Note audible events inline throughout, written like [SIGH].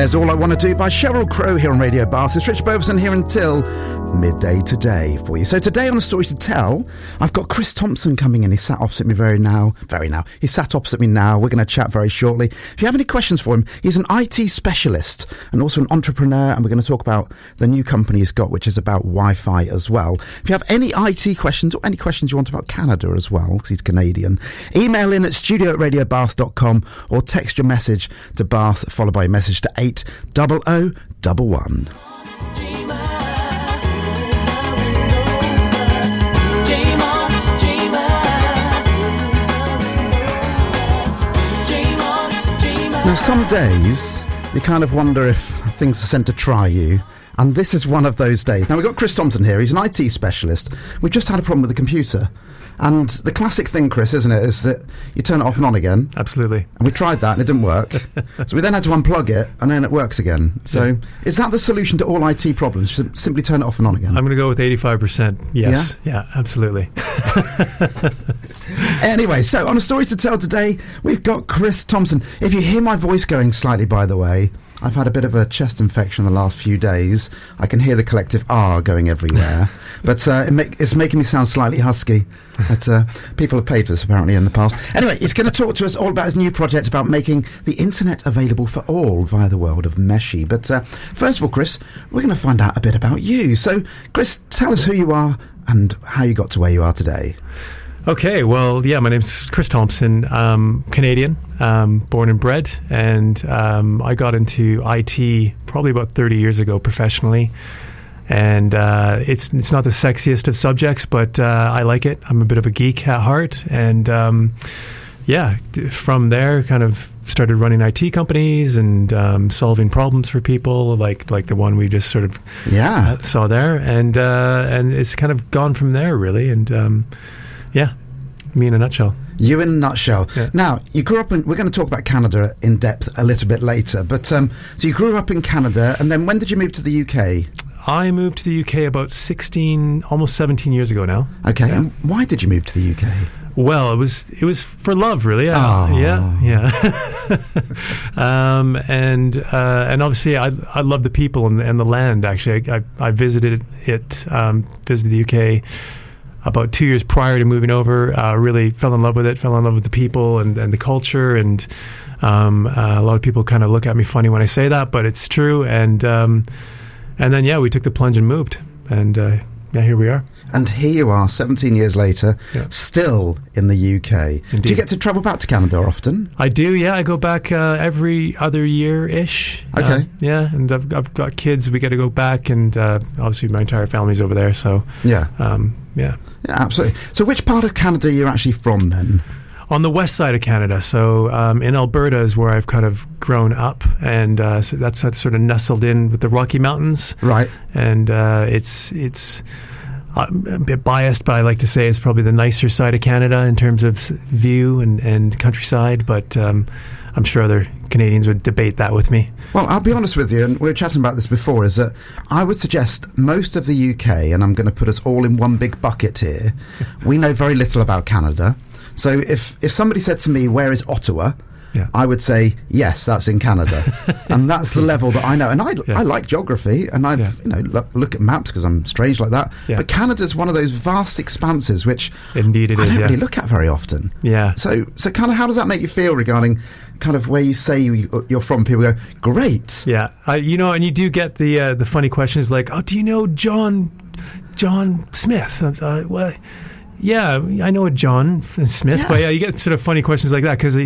There's All I Want to Do by Sheryl Crow here on Radio Bath. It's Rich Beauvoisin here until midday today for you. So today on a story to tell, I've got Chris Thompson coming in. He sat opposite me very now, very now. He sat opposite me now. We're going to chat very shortly. If you have any questions for him, he's an IT specialist and also an entrepreneur. And we're going to talk about the new company he's got, which is about Wi-Fi as well. If you have any IT questions or any questions you want about Canada as well, because he's Canadian, email in at studio at radiobath.com or text your message to Bath followed by a message to 80011. Now, some days you kind of wonder if things are sent to try you. And this is one of those days. Now, we've got Chris Thompson here. He's an IT specialist. We've just had a problem with the computer. And the classic thing, Chris, isn't it, is that you turn it off and on again. Absolutely. And we tried that and it didn't work. [LAUGHS] so we then had to unplug it and then it works again. So Yeah. is that the solution to all IT problems? Sim- Simply turn it off and on again? I'm going to go with 85%. Yes. Yeah, absolutely. [LAUGHS] [LAUGHS] Anyway, so on a story to tell today, we've got Chris Thompson. If you hear my voice going slightly, by the way, I've had a bit of a chest infection the last few days. I can hear the collective R going everywhere, [LAUGHS] but uh, it make, it's making me sound slightly husky. But uh, people have paid for this apparently in the past. Anyway, he's going to talk to us all about his new project about making the internet available for all via the world of Meshii. But uh, first of all, Chris, we're going to find out a bit about you. So, Chris, tell us who you are and how you got to where you are today. Okay, well, yeah, my name's Chris Thompson. Um, Canadian, um, born and bred, and um, I got into IT probably about 30 years ago professionally. And uh, it's it's not the sexiest of subjects, but uh, I like it. I'm a bit of a geek at heart, and um, yeah, from there, kind of started running IT companies and um, solving problems for people, like like the one we just sort of Yeah. uh, saw there, and uh, and it's kind of gone from there, really. And um, yeah, me in a nutshell. You in a nutshell. Yeah. Now, you grew up in. We're going to talk about Canada in depth a little bit later, but um, so you grew up in Canada, and then when did you move to the UK? I moved to the UK about 16, almost 17 years ago now. Okay, Yeah. and why did you move to the UK? Well, it was it was for love, really. Uh, Aw. yeah, yeah. [LAUGHS] um, and uh, and obviously, I I love the people and, and the land. Actually, I I, I visited it, um, visited the UK about two years prior to moving over. Uh, really fell in love with it. Fell in love with the people and, and the culture. And um, uh, a lot of people kind of look at me funny when I say that, but it's true. And um, and then yeah, we took the plunge and moved. And uh, yeah, here we are. And here you are, 17 years later, Yeah. still in the UK. Do you get to travel back to Canada often? I do, yeah. I go back uh, every other year ish. Okay. yeah, and I've, I've got kids. We got to go back, and uh, obviously my entire family's over there. So, Yeah. um, yeah. Yeah, absolutely. So, which part of Canada are you actually from then? On the west side of Canada, so um, in Alberta is where I've kind of grown up, and uh, so that's, that's sort of nestled in with the Rocky Mountains. Right. and uh, it's it's I'm a bit biased, but I like to say it's probably the nicer side of Canada in terms of view and, and countryside. But um, I'm sure other Canadians would debate that with me. Well, I'll be honest with you, and we were chatting about this before, is that I would suggest most of the UK, and I'm going to put us all in one big bucket here, we know very little about Canada. So if, if somebody said to me, where is Ottawa? Yeah. I would say, yes, that's in Canada. [LAUGHS] and that's the level that I know. And I, Yeah. I like geography, and I have you know, look, look at maps because I'm strange like that. But Canada's one of those vast expanses which Indeed, it I is, don't really look at very often. Yeah. So, so kind of how does that make you feel regarding kind of where you say you, you're from? People go, great. Yeah, I, you know, and you do get the uh, the funny questions like, "Oh, do you know John John Smith?" I'm uh, well, yeah, I know a John Smith, Yeah. but yeah, you get sort of funny questions like that because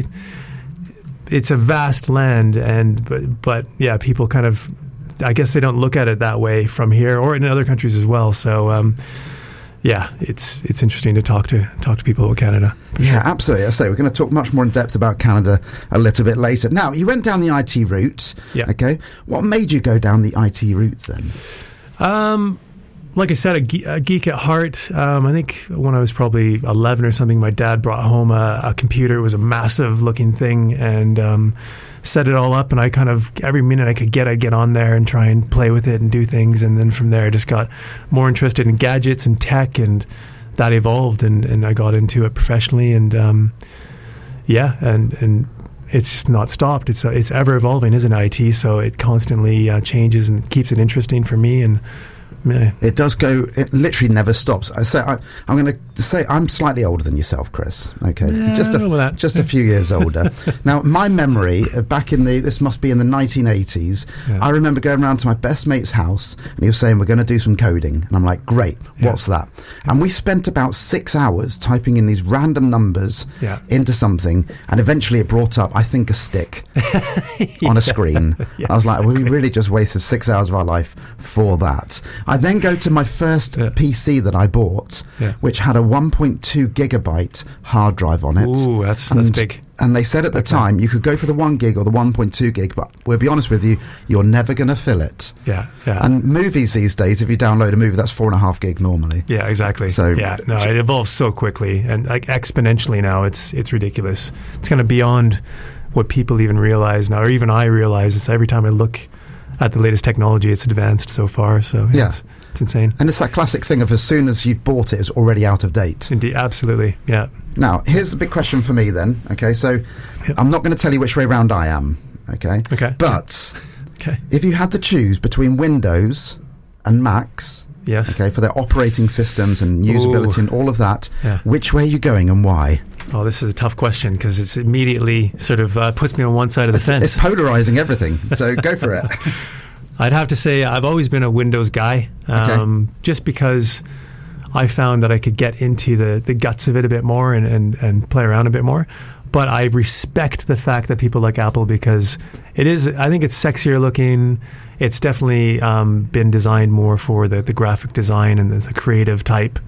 it's a vast land, and but but yeah, people kind of, I guess they don't look at it that way from here or in other countries as well. So. Um, yeah, it's it's interesting to talk to talk to people about Canada. Yeah, absolutely. I say we're going to talk much more in depth about Canada a little bit later. Now, you went down the IT route. Yeah. Okay. What made you go down the IT route then? Um, like I said, a, ge- a geek at heart. Um, I think when I was probably 11 or something, my dad brought home a, a computer. It was a massive looking thing and um, set it all up. And I kind of, every minute I could get, I'd get on there and try and play with it and do things. And then from there, I just got more interested in gadgets and tech. And that evolved. And, and I got into it professionally. And um, yeah, and, and it's just not stopped. It's uh, it's ever evolving, isn't it? So it constantly uh, changes and keeps it interesting for me and. Yeah. It does go. It literally never stops. I say I, am going to say I'm slightly older than yourself, Chris. Okay, yeah, just a just a few years older. [LAUGHS] now, my memory uh, back in the this must be in the 1980s. Yeah. I remember going around to my best mate's house, and he was saying we're going to do some coding, and I'm like, great, what's that? And we spent about six hours typing in these random numbers into something, and eventually it brought up, I think, a stick [LAUGHS] on a screen. [LAUGHS] I was like, well, we really just wasted six hours of our life for that. I then go to my first yeah. PC that I bought, yeah. which had a 1.2 gigabyte hard drive on it. Ooh, that's, and, that's big. And they said at the time you could go for the 1 gig or the 1.2 gig, but we'll be honest with you, you're never going to fill it. Yeah, yeah. And movies these days, if you download a movie, that's four and a half gig normally. Yeah, exactly. So yeah, no, it evolves so quickly and like exponentially now. It's it's ridiculous. It's kind of beyond what people even realize now, or even I realize. It's every time I look at the latest technology, it's advanced so far. So yeah, yeah. It's, it's, insane. And it's that classic thing of as soon as you've bought it, it's already out of date. Indeed, absolutely, yeah. Now, here's the big question for me then. Okay, so yep. I'm not going to tell you which way round I am. Okay. Okay. But [LAUGHS] okay. if you had to choose between Windows and Macs, yes. Okay, for their operating systems and usability Ooh. and all of that, yeah. which way are you going and why? Oh, this is a tough question because it's immediately sort of uh, puts me on one side of the it's, fence. It's polarizing everything. [LAUGHS] So go for it. [LAUGHS] I'd have to say I've always been a Windows guy, um, okay. just because I found that I could get into the, the guts of it a bit more and, and, and play around a bit more. But I respect the fact that people like Apple because it is, I think it's sexier looking. It's definitely um, been designed more for the, the graphic design and the, the creative type.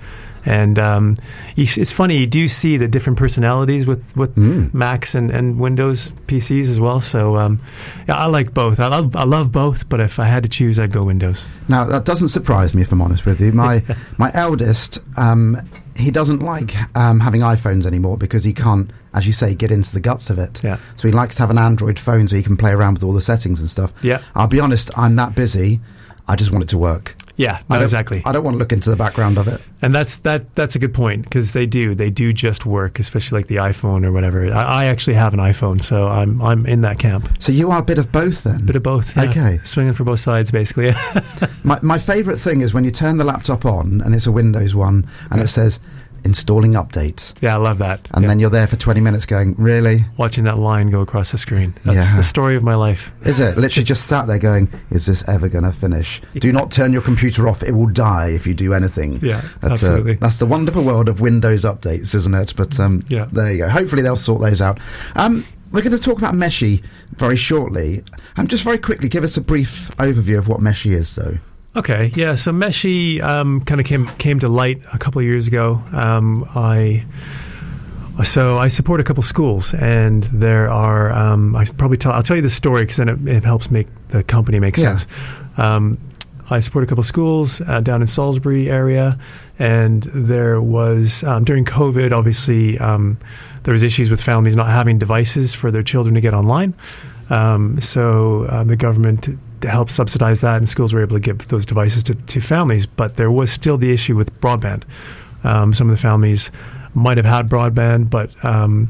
And um, it's funny, you do see the different personalities with, with mm. Macs and, and Windows PCs as well. So um, yeah, I like both. I love I love both, but if I had to choose, I'd go Windows. Now that doesn't surprise me, if I'm honest with you. My [LAUGHS] my eldest, um, he doesn't like um, having iPhones anymore because he can't, as you say, get into the guts of it. Yeah. So he likes to have an Android phone so he can play around with all the settings and stuff. Yeah. I'll be honest, I'm that busy. I just want it to work. Yeah, no, I exactly. I don't want to look into the background of it. And that's that. That's a good point because they do. They do just work, especially like the iPhone or whatever. I, I, actually have an iPhone, so I'm I'm in that camp. So you are a bit of both then. Bit of both. Yeah. Okay, swinging for both sides, basically. [LAUGHS] my my favorite thing is when you turn the laptop on and it's a Windows one and it says installing updates. Yeah, I love that. And yeah. then you're there for 20 minutes going, really? Watching that line go across the screen. That's yeah. the story of my life. Is it? Literally just sat there going, is this ever going to finish? Yeah. Do not turn your computer off. It will die if you do anything. Yeah, that's, uh, absolutely. Uh, that's the wonderful world of Windows updates, isn't it? But um, yeah. there you go. Hopefully they'll sort those out. Um, we're going to talk about Meshii very shortly. Um, just very quickly, give us a brief overview of what Meshii is, though. Okay, yeah. So Meshii um, kind of came came to light a couple of years ago. Um, I so I support a couple schools, and there are um, I probably tell I'll tell you the story because then it, it, helps make the company make yeah. sense. Um, I support a couple schools uh, down in Salisbury area, and there was um, during COVID. Obviously, um, there was issues with families not having devices for their children to get online. so uh, the government help subsidize that, and schools were able to give those devices to, to families. But there was still the issue with broadband. Um, some of the families might have had broadband, but um,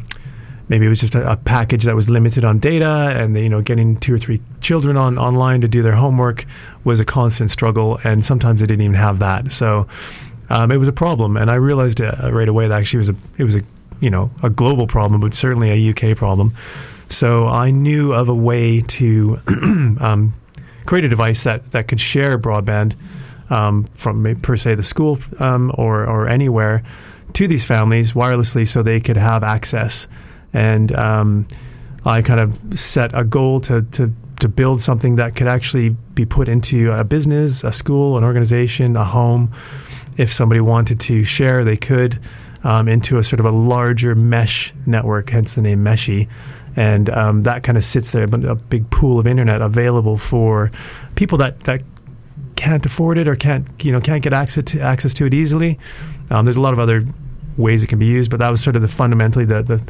maybe it was just a, a, package that was limited on data, and you know, getting two or three children on online to do their homework was a constant struggle, and sometimes they didn't even have that. So um, it was a problem, and I realized uh, right away that actually was a it was a you know a global problem, but certainly a UK problem. So I knew of a way to [CLEARS THROAT] um, create a device that, that could share broadband um, from per se the school um, or, or anywhere to these families wirelessly so they could have access. And um, I kind of set a goal to, to, to build something that could actually be put into a business, a school, an organization, a home. If somebody wanted to share, they could um, into a sort of a larger mesh network, hence the name Meshii and um, that kind of sits there, a big pool of internet available for people that that can't afford it or can't you know can't get access to access to it easily. Um, there's a lot of other ways it can be used, but that was sort of the fundamentally the the,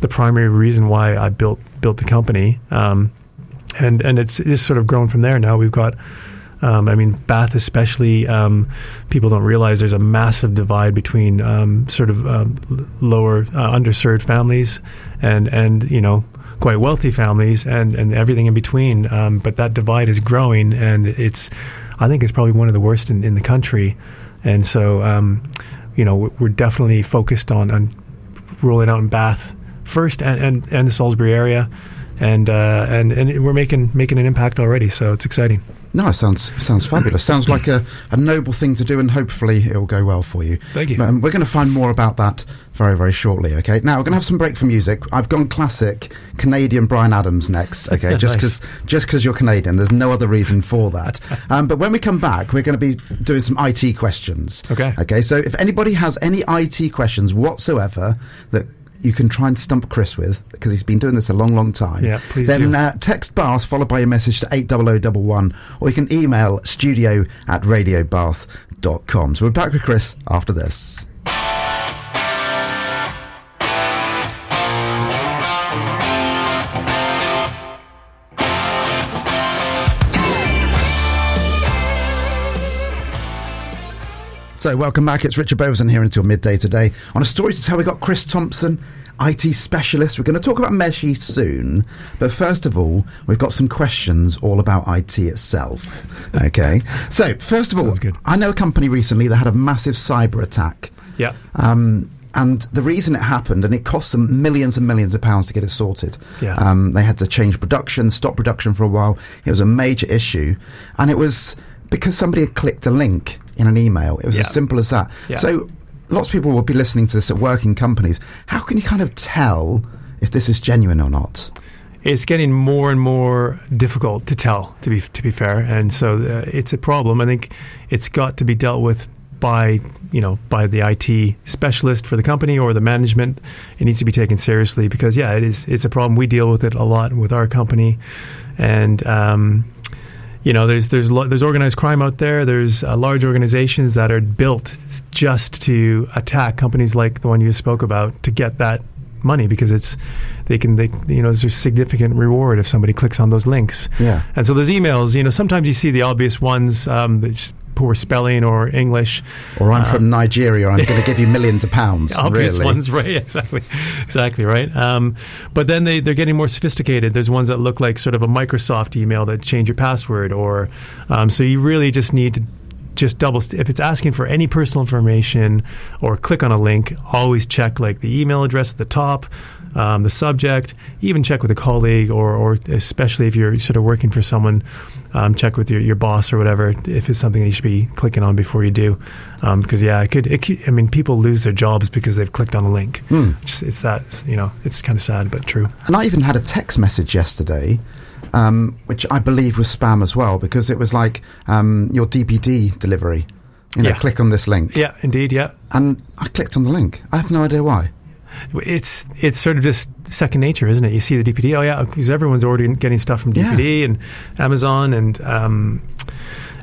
the primary reason why I built built the company. Um, and and it's just sort of grown from there. Now we've got um, I mean, Bath especially, um, people don't realize there's a massive divide between um, sort of um, lower, uh, underserved families and, and, you know, quite wealthy families and, and everything in between. Um, but that divide is growing, and it's, I think, it's probably one of the worst in, in the country. And so, um, you know, we're definitely focused on, on rolling out in Bath first and, and, and the Salisbury area. And, uh, and and we're making making an impact already, so it's exciting. No, sounds sounds fabulous. Sounds like a, a noble thing to do, and hopefully it'll go well for you. Thank you. Um, we're going to find more about that very, very shortly. Okay. Now we're going to have some break for music. I've gone classic Canadian Bryan Adams next. Okay, [LAUGHS] just because Nice. just because you're Canadian, there's no other reason for that. [LAUGHS] Um, but when we come back, we're going to be doing some IT questions. Okay. Okay. So if anybody has any IT questions whatsoever that you can try and stump Chris with because he's been doing this a long, long time. Yeah, please Then do. uh, text Bath followed by your message to 80011 or you can email studio at radiobath.com. So we're back with Chris after this. So, welcome back. It's Richard Beauvoisin here until midday today. On a story to tell, we've got Chris Thompson, IT specialist. We're going to talk about Meshii soon. But first of all, we've got some questions all about IT itself. [LAUGHS] Okay. so, first of all. I know a company recently that had a massive cyber attack. Yeah. Um, and the reason it happened, and it cost them millions and millions of pounds to get it sorted. Yeah. Um, they had to change production, stop production for a while. It was a major issue, and it was because somebody had clicked a link in an email. It was Yeah. as simple as that. Yeah. So lots of people will be listening to this at working companies. How can you kind of tell if this is genuine or not? it's getting more and more difficult to tell to be to be fair and so uh, it's a problem i think it's got to be dealt with by you know by the IT specialist for the company or the management it needs to be taken seriously because yeah it is it's a problem we deal with it a lot with our company and um, you know there's there's lo- there's organized crime out there there's uh, large organizations that are built just to attack companies like the one you spoke about to get that money because it's they can they you know there's a significant reward if somebody clicks on those links Yeah. and so those emails you know sometimes you see the obvious ones um, that poor spelling or english Or I'm from Nigeria, I'm going to give you [LAUGHS] millions of pounds. obvious really. ones, [LAUGHS] right? Exactly, exactly right. Um, but then they they're getting more sophisticated. There's ones that look like sort of a Microsoft email that change your password, or um, so you really just need to just double st- if it's asking for any personal information or click on a link always check like the email address at the top um, the subject even check with a colleague or, or especially if you're sort of working for someone um, check with your, your boss or whatever if it's something that you should be clicking on before you do um, because yeah it could, it could i mean people lose their jobs because they've clicked on a link Just- it's that you know it's kind of sad but true And I even had a text message yesterday, um, which I believe was spam as well, because it was like um, your DPD delivery. You know, Yeah. click on this link. yeah indeed yeah And I clicked on the link. I have no idea why. It's it's sort of just second nature, isn't it? You see the DPD, oh yeah, because everyone's already getting stuff from Yeah. DPD and Amazon and um,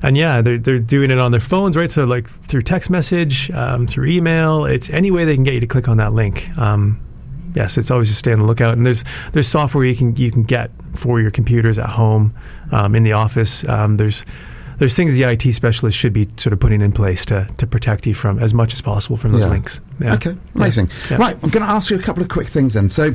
and yeah, they're they're doing it on their phones, right? So like through text message, um, through email, it's any way they can get you to click on that link. Um, yes, it's always just stay on the lookout. And there's there's software you can you can get for your computers at home, um, in the office. Um, there's there's things the IT specialist should be sort of putting in place to to protect you from as much as possible from those Yeah. links. Yeah. Okay, amazing. Yeah. Right, I'm going to ask you a couple of quick things then. So.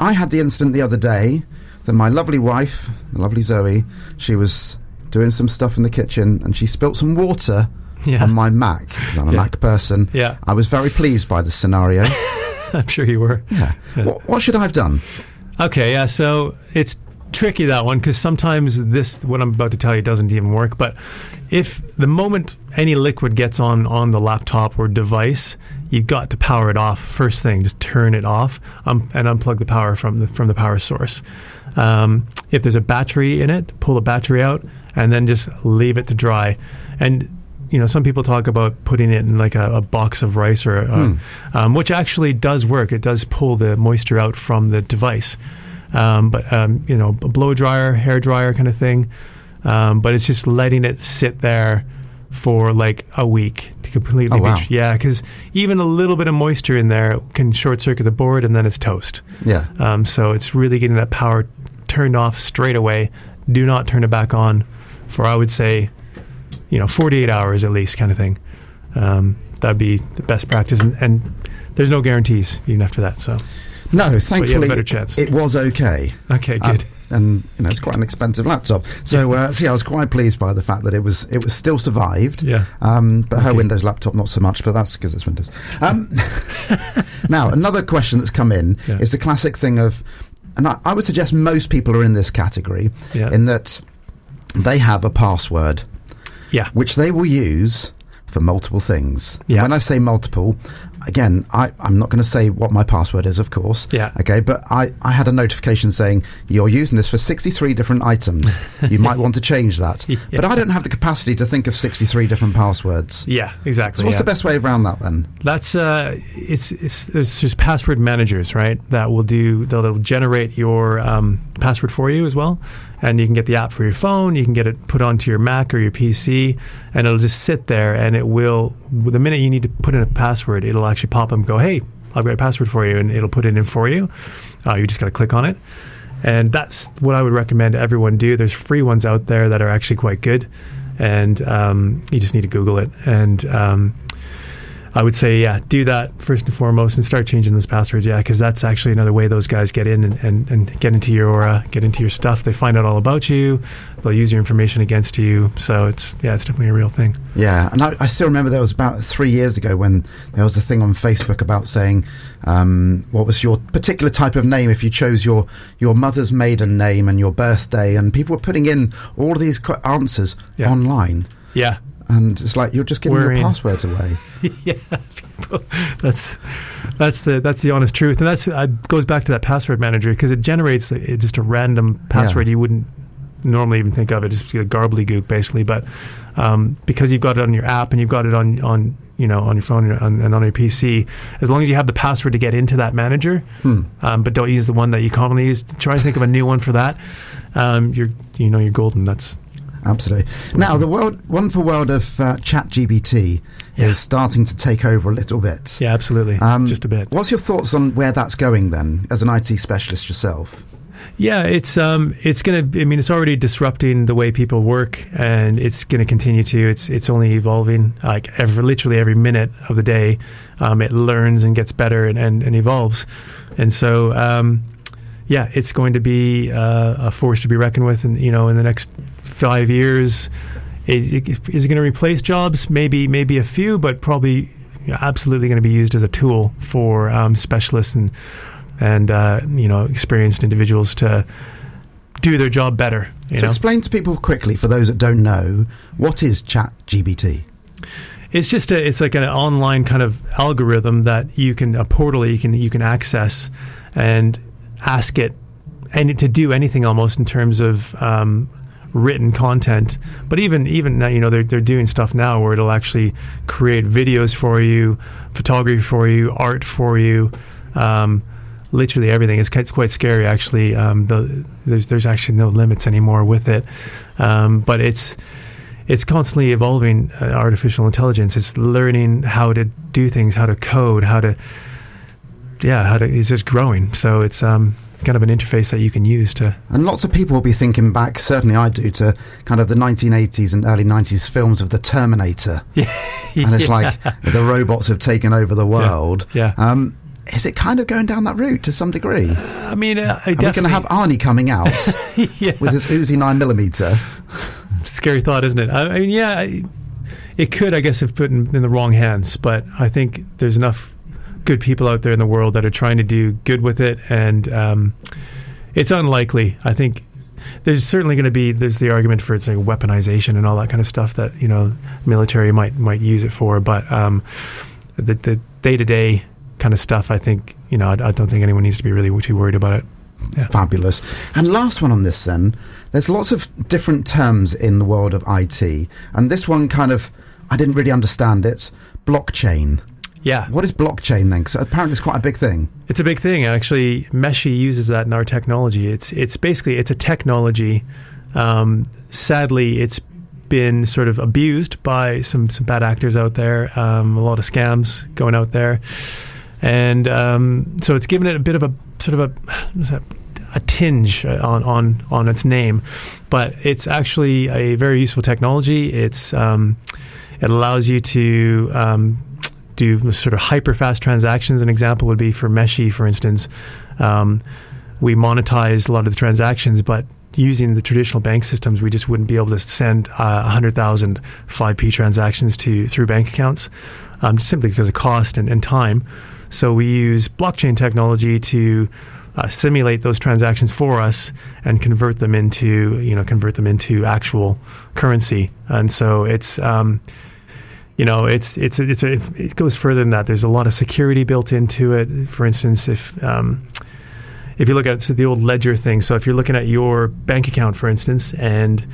I had the incident the other day that my lovely wife, the lovely Zoe, she was doing some stuff in the kitchen and she spilt some water on my Mac because I'm a. Mac person. Yeah. I was very pleased by the scenario. [LAUGHS] I'm sure you were. yeah. What, what should I have done? Okay, yeah. So it's tricky that one because sometimes this what I'm about to tell you doesn't even work. But if the moment any liquid gets on on the laptop or device, you've got to power it off first thing. Just turn it off um, and unplug the power from the from the power source. Um, if there's a battery in it, pull the battery out and then just leave it to dry. And you know, some people talk about putting it in like a, a box of rice or, a, um, which actually does work. It does pull the moisture out from the device. Um, but um, you know, a blow dryer, hair dryer kind of thing. Um, but it's just letting it sit there for like a week to completely. Oh, wow. be, yeah, because even a little bit of moisture in there can short circuit the board, and then it's toast. Yeah. Um, so it's really getting that power turned off straight away. Do not turn it back on for I would say, you know, 48 hours at least, kind of thing. Um, that'd be the best practice, and, and there's no guarantees even after that. So No, thankfully, chance. it was okay. Okay, Uh, good. and you know, it's quite an expensive laptop. So, uh, yeah, I was quite pleased by the fact that it was it was still survived. Yeah. Um, but her Okay. Windows laptop not so much. But that's because it's Windows. Um, [LAUGHS] now, another question that's come in Yeah. is the classic thing of, and I, I would suggest most people are in this category Yeah. in that they have a password yeah. which they will use for multiple things. Yeah. When I say multiple, again, I, I'm not going to say what my password is, of course. Yeah. Okay, but I, I had a notification saying you're using this for 63 different items. [LAUGHS] you might want to change that. Yeah. But I don't have the capacity to think of 63 different passwords. Yeah, exactly. So what's yeah. the best way around that then? That's uh, it's, it's there's, there's password managers, right? That will do that'll generate your um, password for you as well, and you can get the app for your phone. You can get it put onto your Mac or your PC, and it'll just sit there, and it will. The minute you need to put in a password, it'll actually pop up and go, "Hey, I've got a password for you," and it'll put it in for you. Uh, you just got to click on it. And that's what I would recommend everyone do. There's free ones out there that are actually quite good, and um, you just need to Google it. And um, I would say, yeah, do that first and foremost, and start changing those passwords. Yeah, because that's actually another way those guys get in and, and, and get into your uh, get into your stuff. They find out all about you. They'll use your information against you. So it's yeah, it's definitely a real thing. Yeah, and I, I still remember there was about three years ago when there was a thing on Facebook about saying um, what was your particular type of name if you chose your your mother's maiden name and your birthday, and people were putting in all these qu- answers Yeah. online, Yeah, and it's like you're just giving We're your in. passwords away. [LAUGHS] yeah, people, that's that's the that's the honest truth, and that's uh, goes back to that password manager because it generates just a random password you wouldn't normally even think of. It just a garbly basically, but um, because you've got it on your app and you've got it on on you know on your phone and on, your PC, as long as you have the password to get into that manager, Hmm. um, but don't use the one that you commonly use. Try to think of a new one for that. Um, you're you know you're golden. That's Absolutely. Now, the world, wonderful world of uh, ChatGPT Yeah. is starting to take over a little bit. yeah, absolutely, Um, just a bit. What's your thoughts on where that's going then, as an IT specialist yourself? Yeah, it's um, it's gonna. I mean, it's already disrupting the way people work, and it's gonna continue to. It's it's only evolving. Like every, literally every minute of the day, um, it learns and gets better and, and, and evolves, and so um, yeah, it's going to be uh, a force to be reckoned with. And you know, in the next five years, is, is it going to replace jobs? Maybe maybe a few, but probably absolutely going to be used as a tool for um, specialists and and uh, you know experienced individuals to do their job better. You So know, explain to people quickly, for those that don't know, what is ChatGPT? it's just a, it's like an online kind of algorithm that you can a portal you can you can access and ask it and to do anything almost in terms of um, written content. But even even now, you know they're they're doing stuff now where it'll actually create videos for you, photography for you, art for you. Um, literally everything. It's, it's quite scary, actually. Um, the, there's there's actually no limits anymore with it, um, but it's it's constantly evolving. Uh, artificial intelligence. It's learning how to do things, how to code, how to yeah, how to. It's just growing. So it's um, kind of an interface that you can use to. And lots of people will be thinking back, certainly I do, to kind of the 1980s and early 90s films of the Terminator. [LAUGHS] Yeah, And it's like the robots have taken over the world. yeah. Um, is it kind of going down that route to some degree? I mean, uh, I Are we going to have Arnie coming out [LAUGHS] yeah. with his Uzi 9mm? [LAUGHS] scary thought, isn't it? I, I mean, yeah, it could, I guess, if put in, in the wrong hands. But I think there's enough good people out there in the world that are trying to do good with it, and um, it's unlikely. I think there's certainly going to be there's the argument for it's like weaponization and all that kind of stuff that you know military might might use it for, but um, the the day to day kind of stuff, I think you know I, I don't think anyone needs to be really too worried about it. Yeah. Fabulous. And last one on this then. There's lots of different terms in the world of IT. And this one kind of, I didn't really understand it. Blockchain. Yeah, What is blockchain then? Because apparently it's quite a big thing. It's a big thing, actually. Meshii uses that in our technology. It's it's basically it's a technology. Um, sadly, it's been sort of abused by some some bad actors out there. Um, a lot of scams going out there, and um, so it's given it a bit of a sort of a what's that, a tinge on on on its name, but it's actually a very useful technology. It's um, it allows you to um, do sort of hyper fast transactions. An example would be for Meshii, for instance. Um, we monetize a lot of the transactions, but using the traditional bank systems, we just wouldn't be able to send uh, 100,000 5P transactions to through bank accounts, um, simply because of cost and, and time. So we use blockchain technology to uh, simulate those transactions for us and convert them into you know convert them into actual currency. And so it's um, you know it's it's it's a, it goes further than that. There's a lot of security built into it. For instance, if um, if you look at the old ledger thing, so if you're looking at your bank account, for instance, and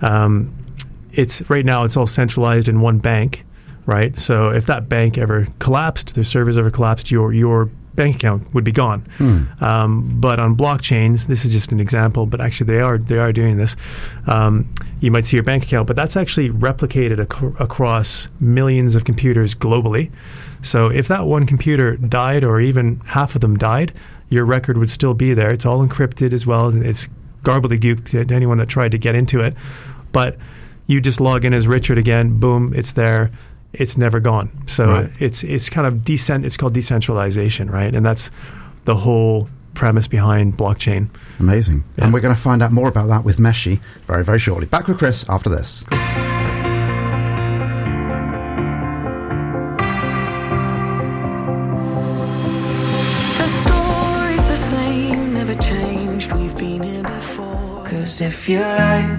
um, it's right now it's all centralized in one bank, right? So if that bank ever collapsed, their servers ever collapsed, your your bank account would be gone. Hmm. Um, but on blockchains, this is just an example, but actually they are they are doing this. Um, you might see your bank account, but that's actually replicated ac- across millions of computers globally. So if that one computer died, or even half of them died, your record would still be there. It's all encrypted as well. It's gobbledygook to anyone that tried to get into it, but you just log in as Richard again. Boom, it's there it's never gone. So Right. it's it's kind of decent. It's called decentralization, right? And that's the whole premise behind blockchain. Amazing. Yeah. And we're going to find out more about that with Meshii very, very shortly. Back with Chris after this. The story's the same, never changed. We've been here before. Cause if you like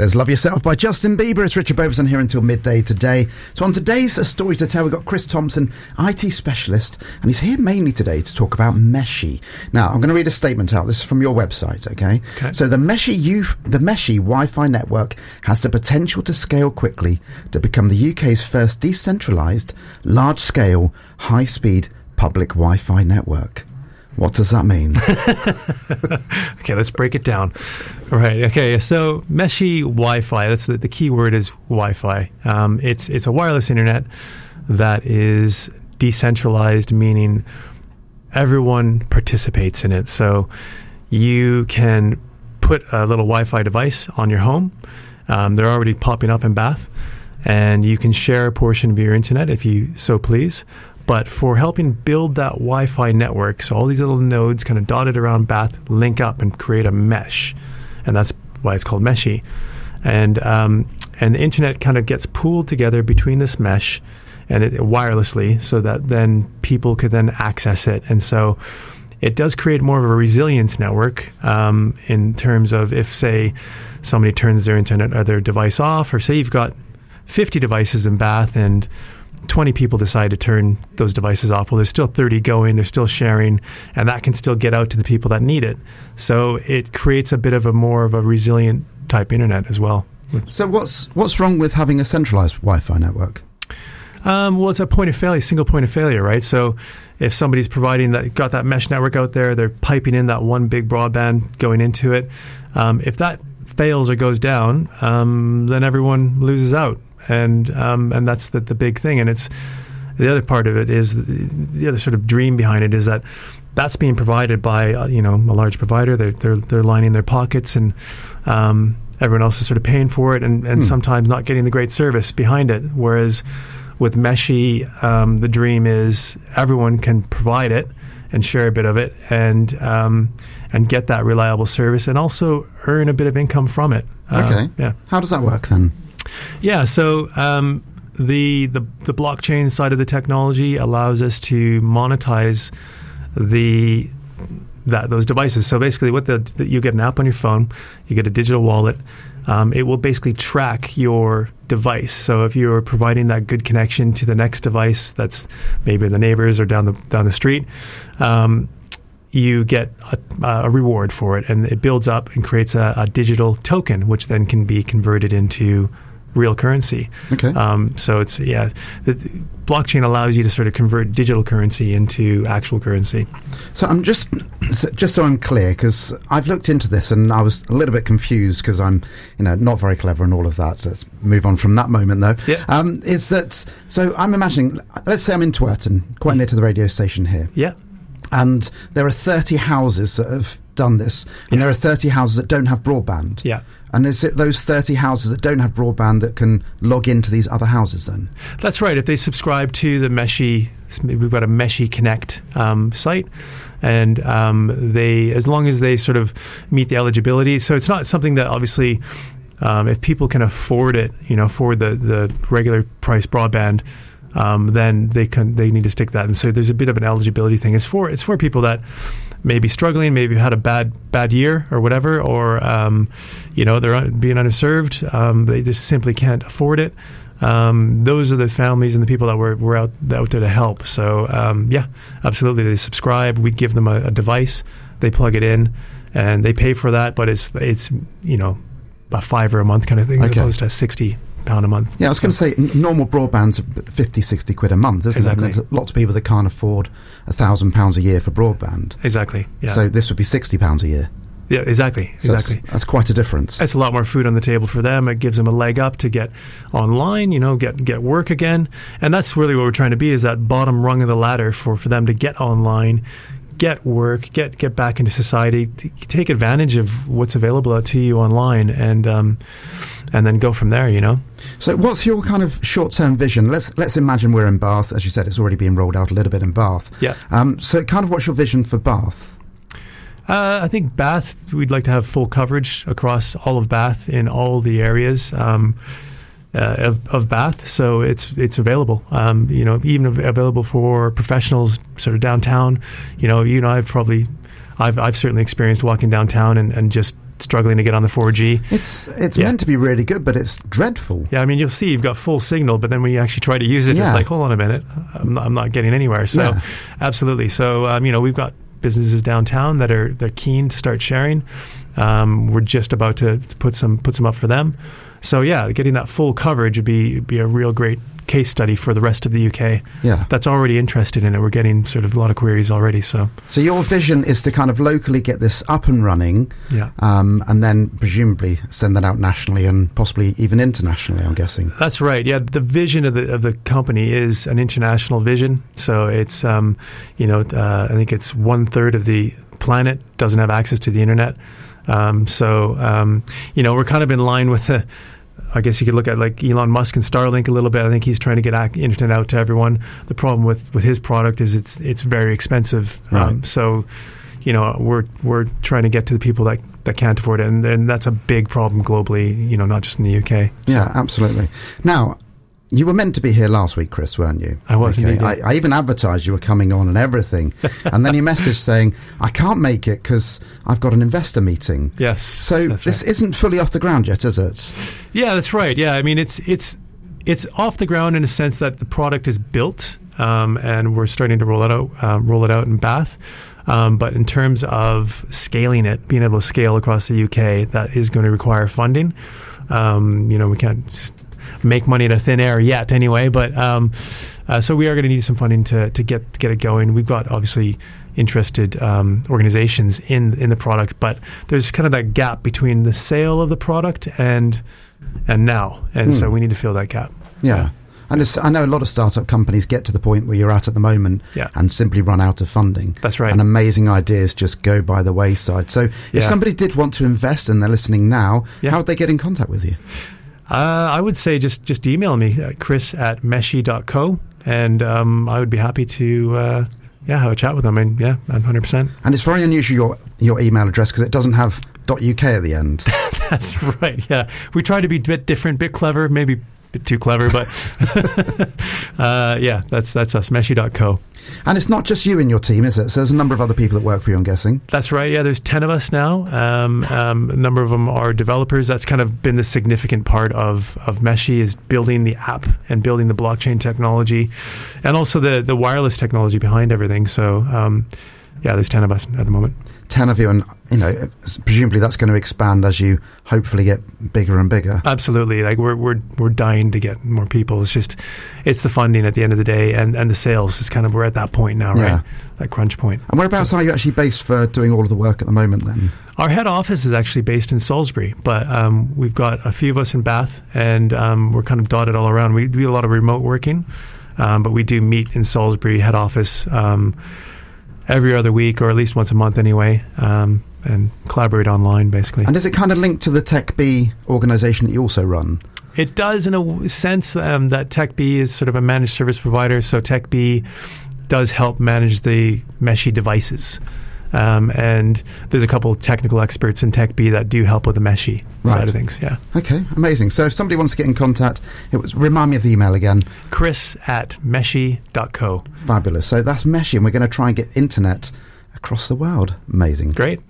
There's Love Yourself by Justin Bieber. It's Richard Beauvoisin here until midday today. So on today's story to tell, we've got Chris Thompson, IT specialist, and he's here mainly today to talk about Meshii. Now, I'm going to read a statement out. This is from your website, okay? Okay. So the Meshii, U- the Meshii Wi-Fi network has the potential to scale quickly to become the UK's first decentralized, large-scale, high-speed public Wi-Fi network. What does that mean? [LAUGHS] Okay, let's break it down. Right. Okay. So Meshii Wi-Fi. That's the, the key word is Wi-Fi. Um, it's it's a wireless internet that is decentralized, meaning everyone participates in it. So you can put a little Wi-Fi device on your home. Um, they're already popping up in Bath, and you can share a portion of your internet if you so please. But for helping build that Wi-Fi network, so all these little nodes kind of dotted around Bath link up and create a mesh, and that's why it's called Meshii. And um, and the internet kind of gets pooled together between this mesh and it wirelessly, so that then people could then access it. And so it does create more of a resilience network um, in terms of if, say, somebody turns their internet or their device off, or say you've got 50 devices in Bath and 20 people decide to turn those devices off. Well, there's still 30 going, they're still sharing, and that can still get out to the people that need it. So it creates a bit of a more of a resilient type internet as well. so what's what's wrong with having a centralized Wi-Fi network? Um, well, it's a point of failure, single point of failure, right? So if somebody's providing that, got that mesh network out there, they're piping in that one big broadband going into it. Um, if that fails or goes down, um, then everyone loses out, and um, and that's the the big thing. And it's the other part of it is the, the other sort of dream behind it is that that's being provided by uh, you know a large provider. They're they're they're lining their pockets and. Um, Everyone else is sort of paying for it, and, and sometimes not getting the great service behind it. Whereas with Meshii, um, the dream is everyone can provide it and share a bit of it, and um, and get that reliable service, and also earn a bit of income from it. Uh, Okay. yeah. How does that work then? Yeah, so um, the, the the blockchain side of the technology allows us to monetize the that those devices. So basically, what the, the you get an app on your phone, you get a digital wallet. Um, it will basically track your device. So if you're providing that good connection to the next device, that's maybe the neighbors or down the down the street. Um, you get a, a reward for it, and it builds up and creates a, a digital token, which then can be converted into real currency. Okay. Um, so it's yeah, the, blockchain allows you to sort of convert digital currency into actual currency. So I'm just so- just so I'm clear because I've looked into this and I was a little bit confused because I'm you know not very clever and all of that. Let's move on from that moment though. Yeah. Um, is that so? I'm imagining. Let's say I'm in Twerton, quite near to the radio station here, Yeah. and there are 30 houses that have done this, and Yeah. there are 30 houses that don't have broadband. Yeah. And is it those 30 houses that don't have broadband that can log into these other houses then? That's right. If they subscribe to the Meshii, we've got a Meshii Connect um, site, and um, they, as long as they sort of meet the eligibility, so it's not something that obviously, um, if people can afford it, you know, afford the the regular price broadband. Um, then they can they need to stick that, and so there's a bit of an eligibility thing. It's for it's for people that may be struggling, maybe had a bad bad year or whatever, or um, you know they're being underserved. Um, they just simply can't afford it. Um, those are the families and the people that we're, we're out, out there to help. So um, yeah, absolutely. They subscribe. We give them a, a device. They plug it in, and they pay for that. But it's it's you know a five or a month kind of thing as opposed to sixty a month. Yeah, I was going to say n- normal broadband's 50, 60 quid a month, isn't it? And there's lots of people that can't afford a thousand pounds a year for broadband. Exactly. Yeah. So this would be sixty pounds a year. yeah. Exactly. So Exactly. That's, that's quite a difference. It's a lot more food on the table for them. It gives them a leg up to get online, you know, get get work again. And that's really what we're trying to be is that bottom rung of the ladder for, for them to get online, get work, get get back into society, t- take advantage of what's available to you online and um, and then go from there, you know. So, what's your kind of short-term vision? Let's let's imagine we're in Bath, as you said, it's already being rolled out a little bit in Bath. Yeah. Um, so, kind of, what's your vision for Bath? Uh, I think Bath, we'd like to have full coverage across all of Bath in all the areas um, uh, of, of Bath. So it's it's available. Um, you know, even available for professionals, sort of downtown. You know, you know, I've probably, I've I've certainly experienced walking downtown and, and just struggling to get on the 4G. It's it's Yeah. meant to be really good, but it's dreadful. Yeah, I mean, you'll see you've got full signal, but then when you actually try to use it, Yeah. it's like, hold on a minute, I'm not, I'm not getting anywhere. So, Yeah. absolutely. So, um, you know, we've got businesses downtown that are they're keen to start sharing. Um, we're just about to, to put some put some up for them. So, yeah, getting that full coverage would be be a real great case study for the rest of the UK. Yeah. that's already interested in it. We're getting sort of a lot of queries already. So, So, your vision is to kind of locally get this up and running, yeah. um, and then presumably send that out nationally and possibly even internationally. I'm guessing. That's right. Yeah, the vision of the of the company is an international vision. So it's um, you know, uh, I think it's one third of the planet doesn't have access to the internet. Um, so um, you know, we're kind of in line with the. I guess you could look at like Elon Musk and Starlink a little bit. I think he's trying to get internet out to everyone. The problem with, with his product is it's it's very expensive. Um, so, you know, we're we're trying to get to the people that, that can't afford it, and, and that's a big problem globally. You know, not just in the UK. Yeah, absolutely. Now, you were meant to be here last week, Chris, weren't you? I was yeah. I, I even advertised you were coming on and everything, [LAUGHS] and then you messaged saying I can't make it because I've got an investor meeting. Yes. So this right. isn't fully off the ground yet, is it? Yeah, that's right. Yeah, I mean it's it's it's off the ground in a sense that the product is built, um, and we're starting to roll it out, uh, roll it out in Bath. Um, but in terms of scaling it, being able to scale across the UK, that is going to require funding. Um, you know, we can't just make money out of thin air yet, anyway. But um, uh, so we are going to need some funding to to get get it going. We've got obviously interested um, organizations in in the product, but there's kind of that gap between the sale of the product and and now, and so Hmm. we need to fill that gap. Yeah. And it's, I know a lot of startup companies get to the point where you're at at the moment Yeah. and simply run out of funding. That's right. And amazing ideas just go by the wayside. So if Yeah. somebody did want to invest and they're listening now, Yeah. how would they get in contact with you? Uh, I would say just just email me at chris at meshii.co, and um, I would be happy to uh, yeah have a chat with them. And yeah, 100. percent And it's very unusual your, your email address because it doesn't have .uk at the end. [LAUGHS] That's right. Yeah, we try to be a bit different, a bit clever, maybe bit too clever, but [LAUGHS] uh, yeah, that's that's us. Meshii.co. and it's not just you in your team, is it? So there's a number of other people that work for you, I'm guessing. That's right. Yeah, there's 10 of us now. Um, um, a number of them are developers. That's kind of been the significant part of, of Meshii is building the app and building the blockchain technology and also the, the wireless technology behind everything. So, um, yeah, there's ten of us at the moment. 10 of you, and you know, presumably that's going to expand as you hopefully get bigger and bigger. Absolutely, like we're we're we're dying to get more people. It's just it's the funding at the end of the day, and and the sales is kind of we're at that point now, Yeah. right? That crunch point. And whereabouts are you actually based for doing all of the work at the moment then? Our head office is actually based in Salisbury, but um, we've got a few of us in Bath, and um, we're kind of dotted all around. We do a lot of remote working, um, but we do meet in Salisbury head office um, every other week, or at least once a month anyway, um, and collaborate online basically. And is it kind of linked to the Tech B organisation that you also run? It does, in a sense, um, that TechB is sort of a managed service provider. So TechB does help manage the Meshii devices. Um, and there's a couple of technical experts in TechB that do help with the Meshii Right. side of things. Yeah. Okay, amazing. So if somebody wants to get in contact, it was remind me of the email again. Chris at meshii.co. Fabulous. So that's Meshii, and we're going to try and get internet across the world. Amazing. Great.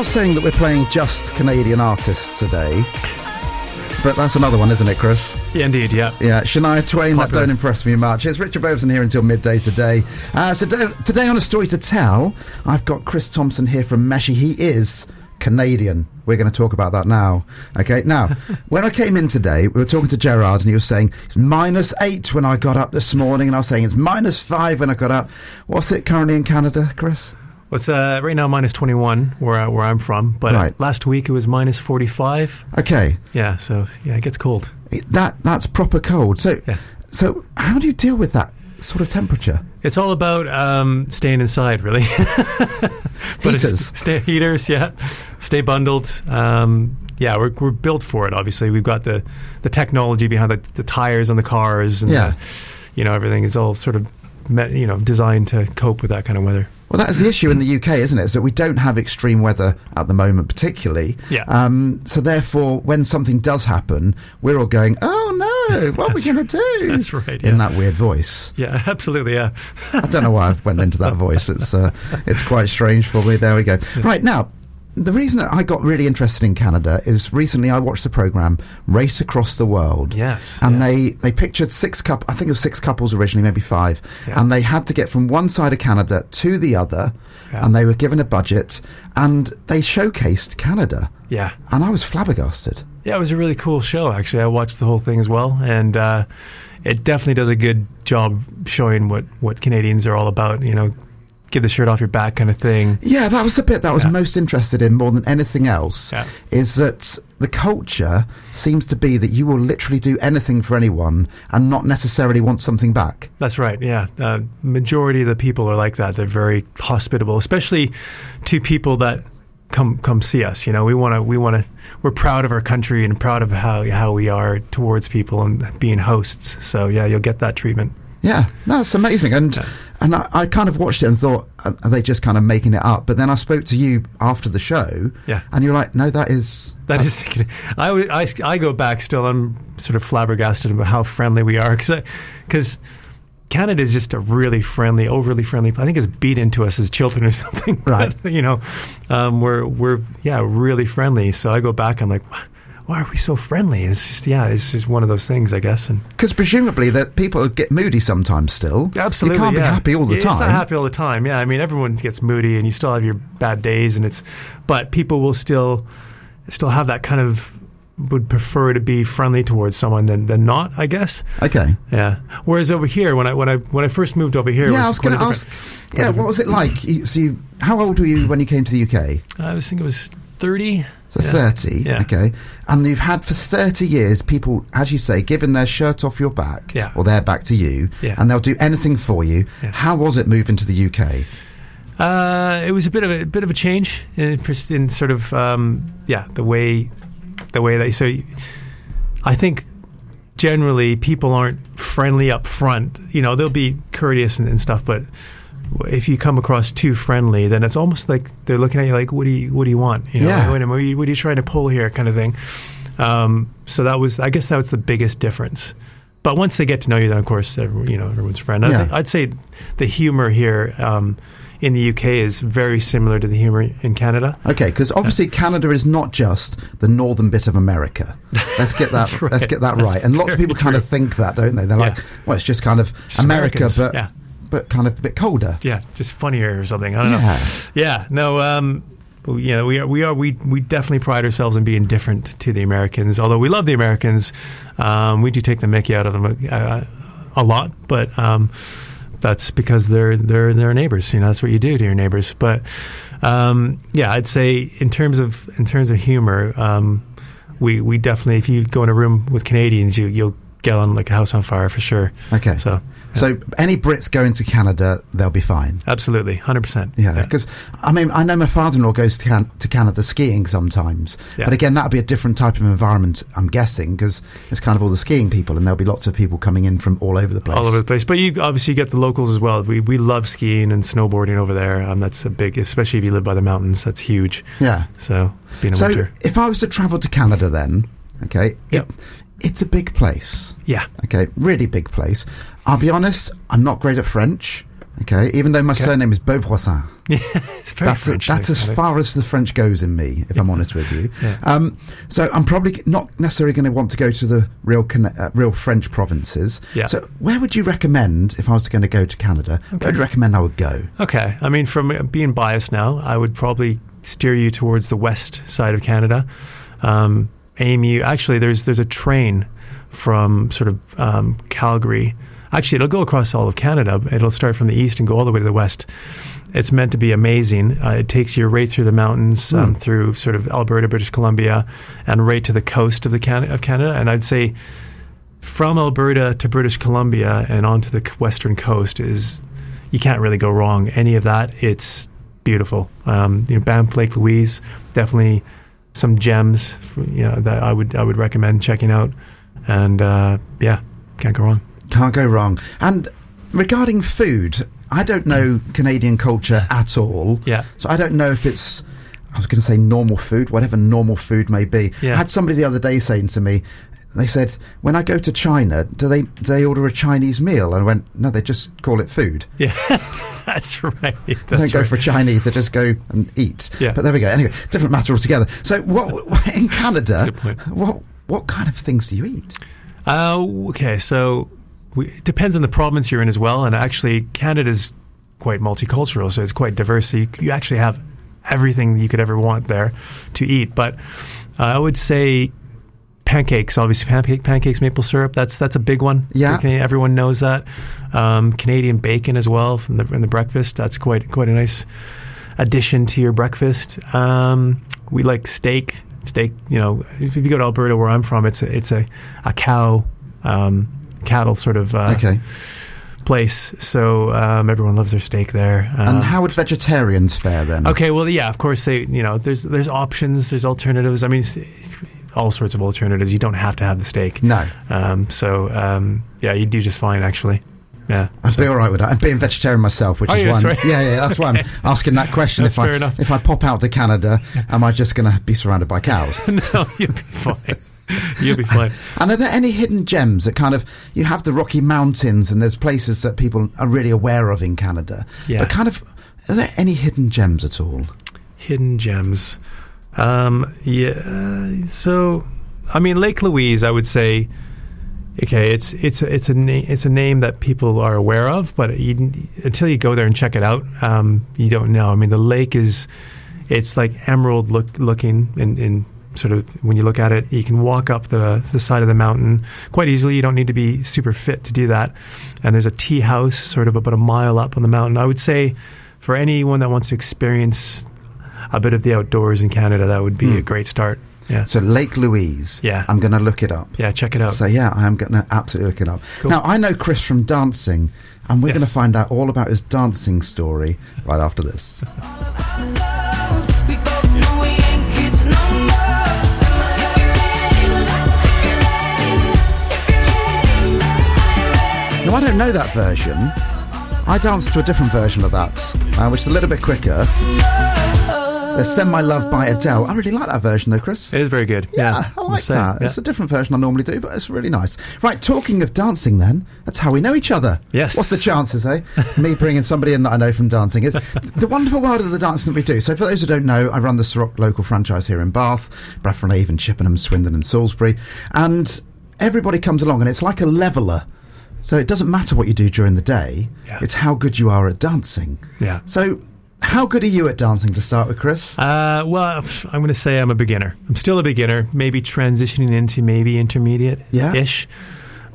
Not saying that we're playing just Canadian artists today, but that's another one, isn't it, Chris? Yeah, indeed. Yeah. Yeah, Shania Twain, that don't impress me much. It's Richard Beauvoisin here until midday today. Uh, so today, today on A Story to Tell, I've got Chris Thompson here from Meshii. He is Canadian. We're going to talk about that now. Okay, now, [LAUGHS] when I came in today, we were talking to Gerard and he was saying it's minus eight when I got up this morning, and I was saying it's minus five when I got up. What's it currently in Canada, Chris? What's uh, right now minus 21 where I, where I'm from, but uh, Right. last week it was minus 45. Okay, Yeah, so yeah, it gets cold. it, that that's proper cold. So, Yeah. so how do you deal with that sort of temperature? It's all about um, staying inside, really. [LAUGHS] Heaters. [LAUGHS] stay heaters, yeah. Stay bundled. Um, yeah, we're we're built for it. Obviously, we've got the the technology behind the, the tires on the cars, and Yeah. the, you know everything is all sort of me, you know designed to cope with that kind of weather. Well, that's the issue in the UK, isn't it? Is that we don't have extreme weather at the moment, particularly. Yeah. Um, so therefore, when something does happen, we're all going, "Oh no, what are we going to do?" that's right, In that weird voice. Yeah, [LAUGHS] absolutely. Yeah. I don't know why I've went into that voice. It's uh, it's quite strange for me. There we go. [LAUGHS] Right now. The reason that I got really interested in Canada is recently I watched the program Race Across the World. Yes, And yeah. they, they pictured six coup I think it was six couples originally, maybe five. Yeah. And they had to get from one side of Canada to the other. Yeah. And they were given a budget and they showcased Canada. yeah. And I was flabbergasted. Yeah, it was a really cool show. Actually, I watched the whole thing as well, and uh, it definitely does a good job showing what what Canadians are all about. You know, give the shirt off your back kind of thing. Yeah, that was the bit that I was Yeah. most interested in more than anything else. Yeah. Is that the culture seems to be that you will literally do anything for anyone and not necessarily want something back. That's right. Yeah, uh, majority of the people are like that. They're very hospitable, especially to people that come come see us. You know, we want to we want to we're proud of our country and proud of how how we are towards people and being hosts. So yeah, you'll get that treatment. Yeah, that's amazing. And and I, I kind of watched it and thought, are they just kind of making it up? But then I spoke to you after the show, Yeah. and you're like, no, that is That is, [LAUGHS] I, I, I go back still. I'm sort of flabbergasted about how friendly we are because Canada is just a really friendly, overly friendly. I think it's beat into us as children or [LAUGHS] something. Right. But, [LAUGHS] you know, um, we're we're yeah really friendly. So I go back. I'm like, why are we so friendly? It's just yeah, it's just one of those things, I guess. And because presumably that people get moody sometimes. Still, Absolutely, you can't yeah. be happy all the Yeah, time. It's not happy all the time. Yeah, I mean, everyone gets moody, and you still have your bad days, and it's, but people will still, still have that kind of would prefer to be friendly towards someone than, than not. I guess. Okay. Yeah. Whereas over here, when I when I when I first moved over here, it Yeah, I was going to ask. Yeah, what was it like? So, you, how old were you when you came to the UK? I was thinking it was thirty. So Yeah. 30, Yeah. okay. And you've had for 30 years people, as you say, giving their shirt off your back, Yeah. or their back to you, Yeah. and they'll do anything for you. How was it moving to the UK? Uh, it was a bit of a, bit of a change in, in sort of um, yeah the way the way they so I think generally people aren't friendly up front. You know they'll be courteous and, and stuff, but if you come across too friendly, then it's almost like they're looking at you like, "What do you What do you want? You know, Yeah. what, are you, what are you trying to pull here?" Kind of thing. Um, so that was, I guess, that was the biggest difference. But once they get to know you, then of course, you know, everyone's friend. Yeah. think, I'd say the humor here um, in the UK is very similar to the humor in Canada. Okay, because obviously Canada is not just the northern bit of America. Let's get [LAUGHS] that. Right. Let's get that That's right. And lots of people kind of think that, don't they? They're like, well, it's just kind of America, Americans, but yeah. But kind of a bit colder. yeah, just funnier or something. I don't Yeah. know. Yeah, no. Um, you know, we are we are we we definitely pride ourselves in being different to the Americans. Although we love the Americans, um, we do take the Mickey out of them uh, a lot, but. Um, that's because they're they're they're neighbors. You know, that's what you do to your neighbors. But um, yeah, I'd say in terms of in terms of humor, um, we we definitely if you go in a room with Canadians, you you'll get on like a house on fire for sure. Okay. So So any Brits going to Canada, they'll be fine. absolutely, hundred percent. Yeah, because I mean, I know my father-in-law goes to, can- to Canada skiing sometimes, Yeah. but again, that'll be a different type of environment, I'm guessing, because it's kind of all the skiing people, and there'll be lots of people coming in from all over the place. all over the place. But you obviously get the locals as well. We we love skiing and snowboarding over there. Um, that's a big, especially if you live by the mountains. That's huge. Yeah. So being a So winter, if I was to travel to Canada, then okay, Yep. it, it's a big place. yeah, Okay, really big place. I'll be honest, I'm not great at French. Okay, even though my Okay. surname is Beauvoisin. [LAUGHS] it's very That's French, that's like, as kind of. far as the French goes in me, if I'm honest with you. [LAUGHS] Yeah. Um, so I'm probably not necessarily going to want to go to the real uh, real French provinces. Yeah. So where would you recommend if I was going to go to Canada? Where would you recommend I would go? Okay, I mean, from being biased now, I would probably steer you towards the west side of Canada. Um, aim you. Actually, there's there's a train from sort of um, Calgary. Actually, it'll go across all of Canada. It'll start from the east and go all the way to the west. It's meant to be amazing. Uh, it takes you right through the mountains, um, through sort of Alberta, British Columbia, and right to the coast of the Can- of Canada. And I'd say from Alberta to British Columbia and onto the western coast is you can't really go wrong. Any of that, it's beautiful. Um, you know, Banff Lake Louise, definitely some gems. You know that I would I would recommend checking out. And uh, yeah, can't go wrong. Can't go wrong. And regarding food, I don't know Canadian culture at all. Yeah. So I don't know if it's, I was going to say normal food, whatever normal food may be. Yeah. I had somebody the other day saying to me, they said, when I go to China, do they do they order a Chinese meal? And I went, no, they just call it food. Yeah, [LAUGHS] that's right. They don't go for Chinese, they just go and eat. Yeah. But there we go. Anyway, different matter altogether. So what [LAUGHS] in Canada, Good point. what what kind of things do you eat? Uh, okay, so we, it depends on the province you're in as well. And actually, Canada's quite multicultural, so it's quite diverse. So you, you actually have everything you could ever want there to eat. But uh, I would say pancakes, obviously pancake, pancakes, maple syrup. That's that's a big one. Yeah. Everyone knows that. Um, Canadian bacon as well from the in the breakfast. That's quite quite a nice addition to your breakfast. Um, we like steak. Steak, you know, if you go to Alberta, where I'm from, it's a, it's a, a cow, um, cattle sort of uh, Okay. place. So um, everyone loves their steak there. Um, And how would vegetarians fare then? Okay, well, yeah, of course they, you know, there's there's options, there's alternatives. I mean, all sorts of alternatives. You don't have to have the steak. No. Um, so um, yeah, you do just fine actually. Yeah. I'd So- be all right with that. I'm being vegetarian myself, which Are is you? why. I'm, yeah, yeah, that's why I'm [LAUGHS] asking that question. If I enough. if I pop out to Canada, am I just going to be surrounded by cows? [LAUGHS] no, you'll be fine. [LAUGHS] You'll be fine. and are there any hidden gems that kind of you have the Rocky Mountains and there's places that people are really aware of in Canada? Yeah. But kind of, are there any hidden gems at all? Hidden gems. Um, yeah. So, I mean, Lake Louise, I would say. Okay, it's it's it's a na- it's a name that people are aware of, but you, until you go there and check it out, um, you don't know. I mean, the lake is it's like emerald look looking in, in sort of when you look at it you can walk up the the side of the mountain quite easily you don't need to be super fit to do that and there's a tea house sort of about a mile up on the mountain i would say for anyone that wants to experience a bit of the outdoors in canada that would be a hmm. great start yeah So Lake Louise. Yeah. I'm going to look it up. yeah check it out So yeah, I am going to absolutely look it up. Cool. Now I know Chris from dancing, and we're Yes. going to find out all about his dancing story right after this. [LAUGHS] Now I don't know that version. I danced to a different version of that, uh, which is a little bit quicker. There's Send My Love by Adele. I really like that version though, Chris. It is very good. Yeah, I like that. yeah. It's a different version I normally do, but it's really nice. Right, talking of dancing then, that's how we know each other. Yes. What's the [LAUGHS] chances, eh? Me bringing somebody in that I know from dancing. It's [LAUGHS] the wonderful world of the dancing that we do. So for those who don't know, I run the Rock local franchise here in Bath, Bradford Avon, Chippenham, Swindon and Salisbury. And everybody comes along and it's like a leveller. So it doesn't matter what you do during the day, Yeah. it's how good you are at dancing. Yeah. So how good are you at dancing to start with, Chris? Uh, well, I'm going to say I'm a beginner. I'm still a beginner, maybe transitioning into maybe intermediate Yeah. ish.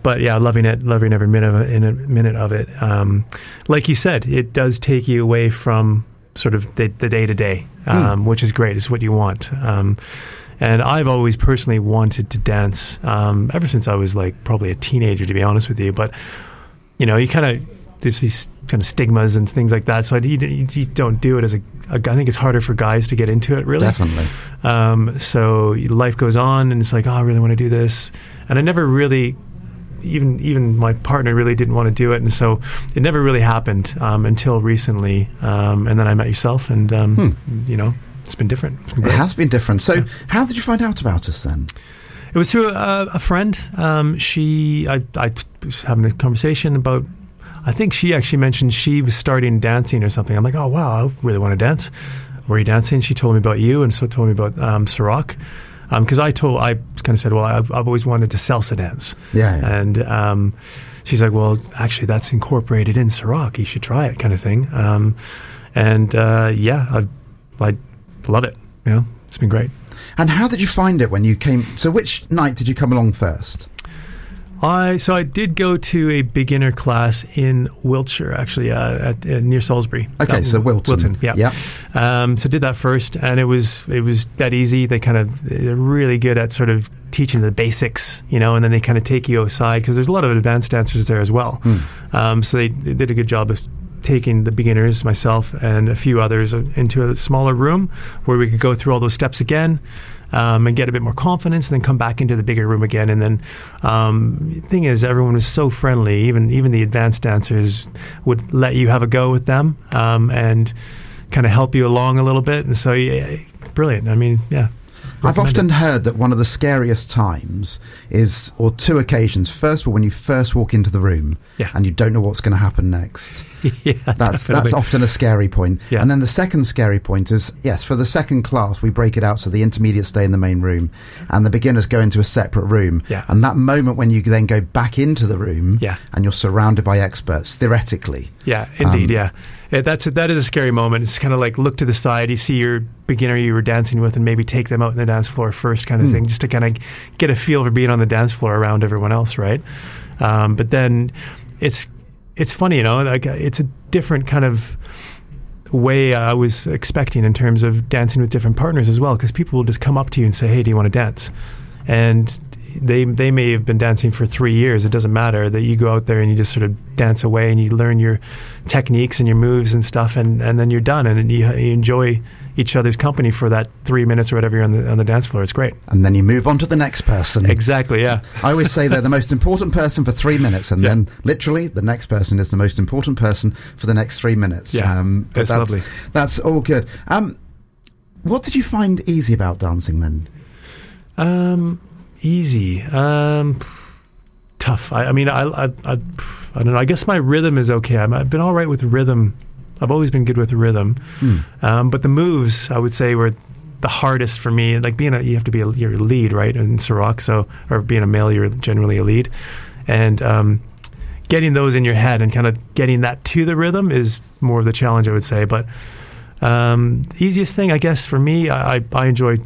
But yeah, loving it, loving every minute of it. In a minute of it, um, like you said, it does take you away from sort of the the day to day, which is great. It's what you want. Um, and I've always personally wanted to dance um, ever since I was like probably a teenager, to be honest with you. But you know, you kind of there's these kind of stigmas and things like that. So you, you, you don't do it as a, a. I think it's harder for guys to get into it. Really, Definitely. um, so life goes on, and it's like, oh, I really want to do this, and I never really, even even my partner really didn't want to do it, and so it never really happened um, until recently, um, and then I met yourself, and um, you know, it's been different. It's been It has been different. So how did you find out about us then? It was through a, a friend. Um, she, I, I was having a conversation about. I think she actually mentioned she was starting dancing or something. I'm like, oh wow, I really want to dance. Were you dancing? She told me about you, and so told me about um, Ceroc. Because I told, I kind of said, well, I've, I've always wanted to salsa dance. Yeah, yeah. And um, she's like, well, actually, that's incorporated in Ceroc. You should try it, kind of thing. Um, and uh, yeah, I, I love it. You know, it's been great. And how did you find it when you came? So, which night did you come along first? I so I did go to a beginner class in Wiltshire, actually, uh, at, uh, near Salisbury. Okay, so Wilton. Wilton, yeah. Yeah. Um, so did that first, and it was it was that easy. They kind of they're really good at sort of teaching the basics, you know, and then they kind of take you aside because there's a lot of advanced dancers there as well. Hmm. Um, so they, they did a good job of taking the beginners, myself, and a few others uh, into a smaller room where we could go through all those steps again. Um, and get a bit more confidence, and then come back into the bigger room again. And then, um, the thing is, everyone was so friendly. Even even the advanced dancers would let you have a go with them, um, and kind of help you along a little bit. And so, yeah, brilliant. I mean, yeah. I've often heard that one of the scariest times is, or two occasions. First of all, when you first walk into the room Yeah. and you don't know what's going to happen next. [LAUGHS] yeah, That's [LAUGHS] that's often a scary point. Yeah. And then the second scary point is yes, for the second class we break it out so the intermediates stay in the main room and the beginners go into a separate room. Yeah. And that moment when you then go back into the room Yeah. and you're surrounded by experts, theoretically. Yeah, indeed. Um, yeah, Yeah, that's a, that is a scary moment. It's kind of like look to the side. You see your beginner you were dancing with, and maybe take them out on the dance floor first, kind of thing, just to kind of get a feel for being on the dance floor around everyone else, right? Um, but then it's it's funny, you know, like uh, it's a different kind of way I was expecting in terms of dancing with different partners as well, because people will just come up to you and say, "Hey, do you want to dance?" and they they may have been dancing for three years. It doesn't matter that you go out there and you just sort of dance away and you learn your techniques and your moves and stuff, and, and then you're done and you, you enjoy each other's company for that three minutes or whatever you're on the on the dance floor. It's great. And then you move on to the next person. Exactly. Yeah. I always say they're the most important person for three minutes, and Yeah. then literally the next person is the most important person for the next three minutes. Yeah, but that's that's lovely. That's all good. Um, what did you find easy about dancing then? Um, easy. Um, tough. I, I mean, I, I, I, I don't know. I guess my rhythm is okay. I'm, I've been all right with rhythm. I've always been good with rhythm. Um, but the moves, I would say, were the hardest for me. Like being a, you have to be a, you're lead, right? In Ceroc, so or being a male, you're generally a lead, and um, getting those in your head and kind of getting that to the rhythm is more of the challenge, I would say. But um, the easiest thing, I guess, for me, I, I, I enjoy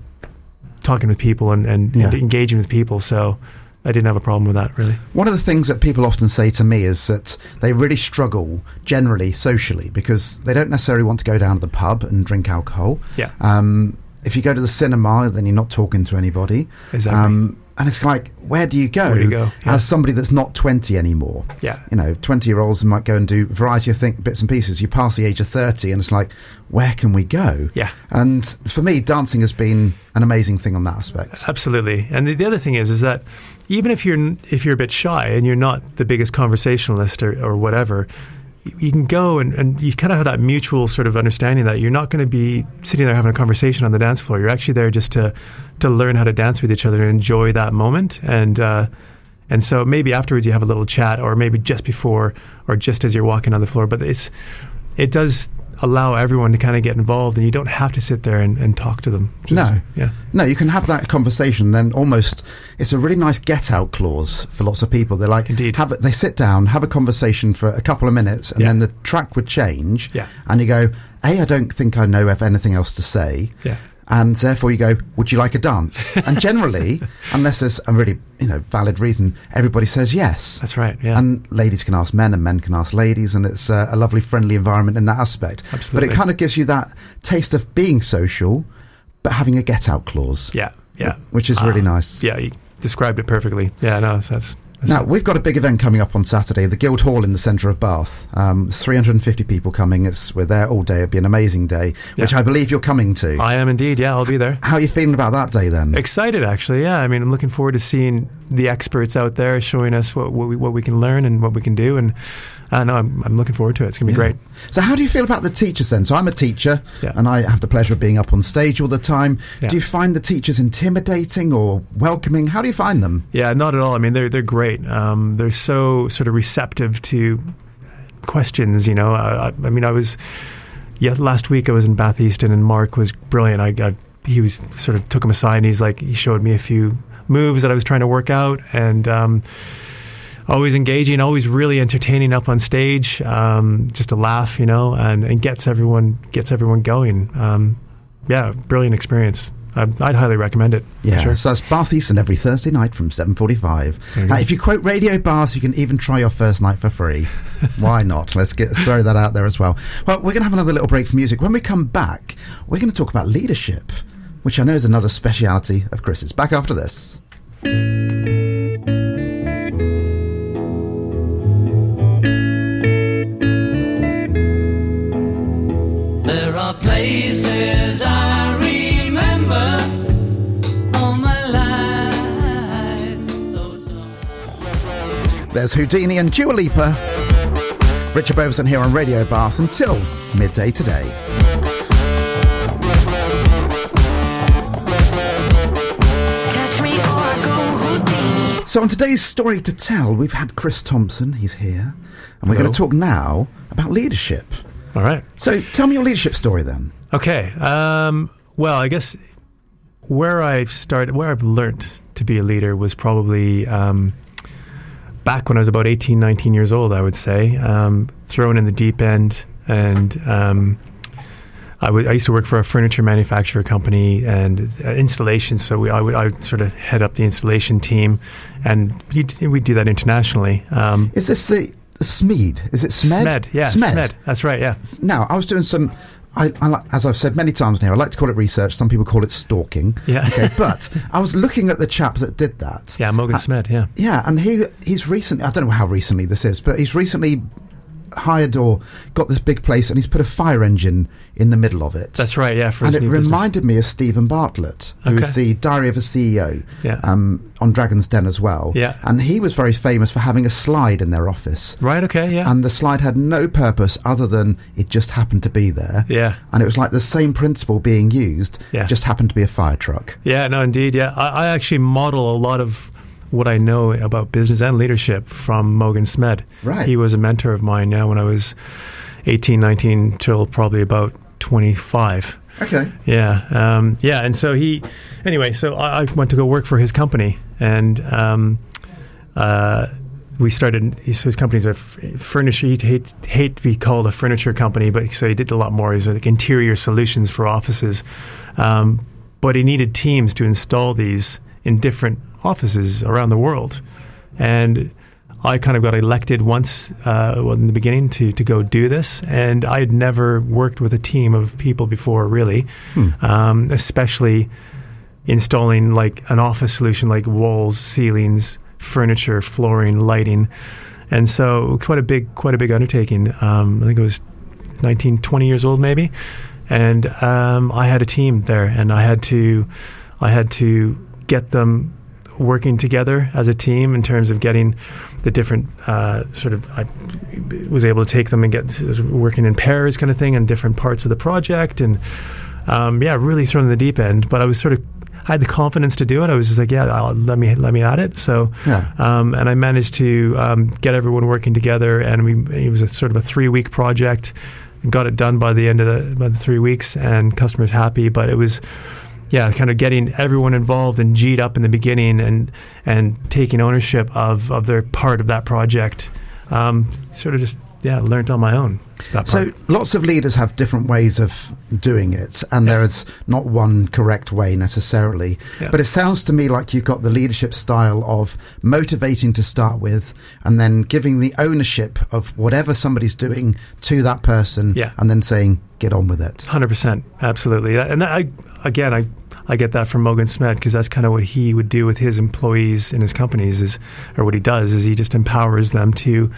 talking with people and, and, Yeah. and engaging with people. So I didn't have a problem with that really. One of the things that people often say to me is that they really struggle generally socially because they don't necessarily want to go down to the pub and drink alcohol. Yeah. Um, if you go to the cinema, then you're not talking to anybody. Exactly. Um, and it's like, where do you go, Where do you go? Yeah. as somebody that's not 20 anymore? Yeah. You know, 20 year olds might go and do a variety of thing, bits and pieces. You pass the age of 30, and it's like, where can we go? Yeah. And for me, dancing has been an amazing thing on that aspect. Absolutely. And the, the other thing is, is that even if you're if you're a bit shy and you're not the biggest conversationalist or, or whatever, you can go and, and you kind of have that mutual sort of understanding that you're not going to be sitting there having a conversation on the dance floor. You're actually there just to to learn how to dance with each other and enjoy that moment. And uh, and so maybe afterwards you have a little chat, or maybe just before, or just as you're walking on the floor. But it's it does allow everyone to kind of get involved, and you don't have to sit there and, and talk to them. Just- No. yeah. No, you can have that conversation. Then almost, it's a really nice get out clause for lots of people. They're like, Indeed. have it, they sit down, have a conversation for a couple of minutes, and Yeah. then the track would change. Yeah. And you go, A, I don't think I know of anything else to say. Yeah. And therefore you go, would you like a dance? [LAUGHS] and generally, unless there's a really, you know, valid reason, everybody says yes. That's right. Yeah. And ladies can ask men, and men can ask ladies, and it's uh, a lovely, friendly environment in that aspect. Absolutely. But it kind of gives you that taste of being social, but having a get-out clause. yeah. Yeah. which is really Ah, nice. Yeah, you described it perfectly. Yeah, no, that's Now we've got a big event coming up on Saturday, the Guild Hall in the centre of Bath. Um, 350 people coming. It's we're there all day. It'll be an amazing day, which I believe you're coming to. I am indeed. Yeah, I'll be there. How are you feeling about that day then? Excited, actually. Yeah, I mean, I'm looking forward to seeing the experts out there showing us what what we, what we can learn and what we can do, and uh, no, I'm, I'm looking forward to it. It's gonna be Yeah. great. So how do you feel about the teachers then? So I'm a teacher, Yeah. and I have the pleasure of being up on stage all the time. Yeah. Do you find the teachers intimidating or welcoming? How do you find them? Yeah, not at all. I mean, they're they're great. Um, they're so sort of receptive to questions. You know, I, I, I mean, I was yeah last week I was in Batheaston and Mark was brilliant. I got he was sort of took him aside and he's like he showed me a few moves that I was trying to work out and. Um, Always engaging, always really entertaining up on stage, um, just a laugh, you know, and, and gets everyone gets everyone going. Um, yeah, brilliant experience. I'd, I'd highly recommend it. Yeah, sure. so that's Batheaston every Thursday night from 7.45. You Uh, if you quote Radio Bath, you can even try your first night for free. [LAUGHS] Why not? Let's get throw that out there as well. Well, we're going to have another little break for music. When we come back, we're going to talk about leadership, which I know is another speciality of Chris's. Back after this. There's Houdini and Dua Lipa. Richard Beauvoisin here on Radio Bath until midday today. Catch me or I go Houdini. So, on today's story to tell, we've had Chris Thompson. He's here. And we're Hello. going to talk now about leadership. All right. So, tell me your leadership story then. Okay. Um, well, I guess where I've started, where I've learned to be a leader was probably um, back when I was about 18, 19 years old, I would say, um, thrown in the deep end. And um, I, w- I used to work for a furniture manufacturer company and uh, installation. So we, I, would, I would sort of head up the installation team, and we do that internationally. Um, Is this the, the Smead? Is it Smed? SMED, yeah, Smed. SMED. That's right, yeah. Now, I was doing some. I, I, like- as I've said many times now, I like to call it research. Some people call it stalking. Yeah. Okay, [LAUGHS] but I was looking at the chap that did that. Yeah, Morgan Uh, Smed, yeah. Yeah, and he he's recently. I don't know how recently this is, but he's recently hired or got this big place, and he's put a fire engine in the middle of it. That's right, yeah. For and it new business. reminded me of Steven Bartlett, who Okay. the Diary of a CEO Yeah. um, on Dragon's Den as well. Yeah. And he was very famous for having a slide in their office. Right, okay, yeah. And the slide had no purpose other than it just happened to be there. Yeah. And it was like the same principle being used, Yeah. just happened to be a fire truck. Yeah, no, indeed. Yeah, I, I actually model a lot of what I know about business and leadership from Mogens Smed. Right. He was a mentor of mine. now when I was 18, 19, till probably about 25. Okay. Yeah, um, yeah, and so he, anyway, so I, I went to go work for his company, and um, uh, we started. So his company's a f- furniture. He'd hate hate to be called a furniture company, but so he did a lot more. He's like interior solutions for offices, um, but he needed teams to install these in different offices around the world, and. I kind of got elected once uh, well, in the beginning to, to go do this, and I had never worked with a team of people before, really, um, especially installing like an office solution like walls, ceilings, furniture, flooring, lighting, and so quite a big quite a big undertaking. Um, I think it was 19, 20 years old maybe, and um, I had a team there, and I had to I had to get them working together as a team in terms of getting the different uh, sort of. I was able to take them and get working in pairs, kind of thing, in different parts of the project, and um, yeah, really thrown in the deep end. But I was sort of. I had the confidence to do it. I was just like, yeah, I'll, let me let me at it. So, Yeah. um, and I managed to um, get everyone working together, and we it was a sort of a three week project. Got it done by the end of the by the three weeks, and customers happy. But it was, yeah, kind of getting everyone involved and G'd up in the beginning, and and taking ownership of of their part of that project. Um, sort of just yeah, learned on my own. That So lots of leaders have different ways of doing it, and there is not one correct way necessarily. Yeah. But it sounds to me like you've got the leadership style of motivating to start with, and then giving the ownership of whatever somebody's doing to that person, Yeah. and then saying, "Get on with it." Hundred percent, absolutely. And I, again, I, I get that from Mogens Smed because that's kind of what he would do with his employees in his companies is, or what he does is he just empowers them to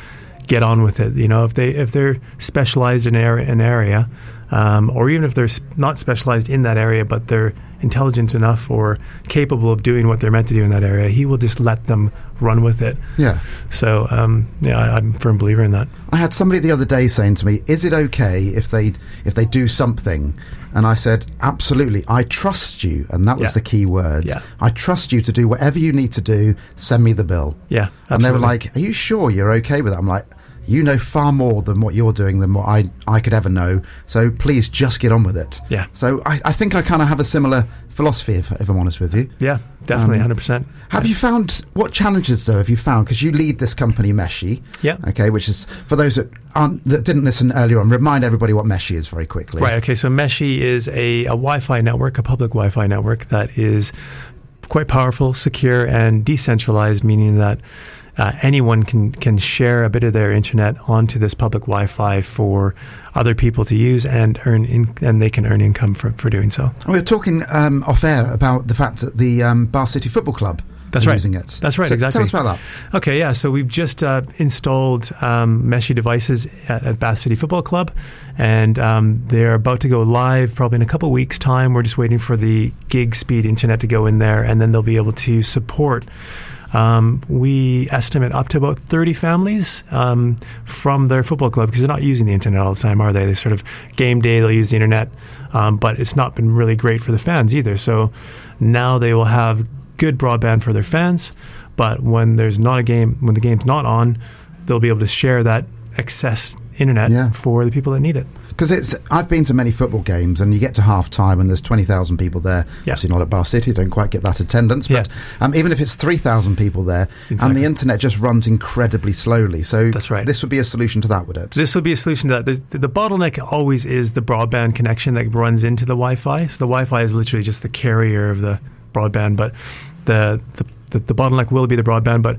get on with it. You know, if they if they're specialized in area, an area, um, or even if they're not specialized in that area, but they're intelligent enough or capable of doing what they're meant to do in that area, he will just let them run with it. Yeah. So, um, yeah, I, I'm a firm believer in that. I had somebody the other day saying to me, "Is it okay if they if they do something?" And I said, "Absolutely. I trust you." And that was Yeah. the key word. Yeah. I trust you to do whatever you need to do. Send me the bill. Yeah, And they were like, "Are you sure you're okay with that?" I'm like, "You know far more than what you're doing than what I I could ever know. So please just get on with it." Yeah. So I, I think I kind of have a similar philosophy, if, if I'm honest with you. Yeah, definitely, Um, hundred percent. Have you found what challenges though have you found because you lead this company Meshii? Yeah. Okay, which is for those that aren't that didn't listen earlier on. Remind everybody what Meshii is very quickly. Right. Okay. So Meshii is a, a Wi-Fi network, a public Wi-Fi network that is quite powerful, secure, and decentralized, meaning that uh, anyone can can share a bit of their internet onto this public Wi-Fi for other people to use and earn in, and they can earn income for, for doing so. And we were talking um, off air about the fact that the um, Bath City Football Club That's right. using it. That's right, So exactly. Tell us about that. Okay, yeah. So we've just uh, installed um, Meshii devices at, at Bath City Football Club, and um, they're about to go live probably in a couple weeks' time. We're just waiting for the gig speed internet to go in there, and then they'll be able to support. Um, we estimate up to about 30 families um, from their football club because they're not using the internet all the time, are they? They sort of game day, they'll use the internet, um, but it's not been really great for the fans either. So now they will have good broadband for their fans, but when there's not a game, when the game's not on, they'll be able to share that excess internet Yeah. for the people that need it. Because it's, I've been to many football games, and you get to half time, and there's twenty thousand people there. Yeah. Obviously, not at Bath City; don't quite get that attendance. But Yeah. um, even if it's three thousand people there, and the internet just runs incredibly slowly, so That's right. This would be a solution to that, would it? This would be a solution to that. The, the bottleneck always is the broadband connection that runs into the Wi-Fi. So the Wi-Fi is literally just the carrier of the broadband, but the the, the, the bottleneck will be the broadband. But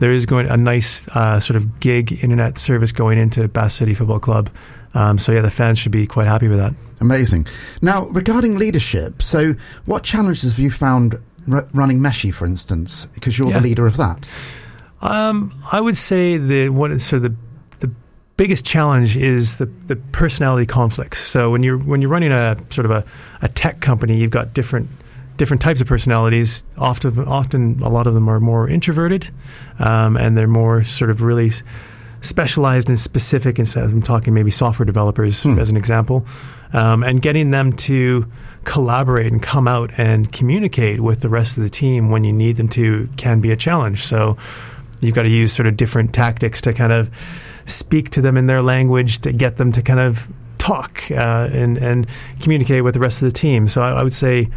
there is going a nice uh, sort of gig internet service going into Bath City Football Club. Um, so yeah, the fans should be quite happy with that. Amazing. Now, regarding leadership, so what challenges have you found r- running Meshii, for instance? Because you're Yeah. the leader of that. Um, I would say the what is sort of the the biggest challenge is the the personality conflicts. So when you're when you're running a sort of a, a tech company, you've got different different types of personalities. Often often a lot of them are more introverted, um, and they're more sort of really specialized and specific. And so I'm talking maybe software developers as an example, um, and getting them to collaborate and come out and communicate with the rest of the team when you need them to can be a challenge. So you've got to use sort of different tactics to kind of speak to them in their language to get them to kind of talk uh, and and communicate with the rest of the team. So I, I would say,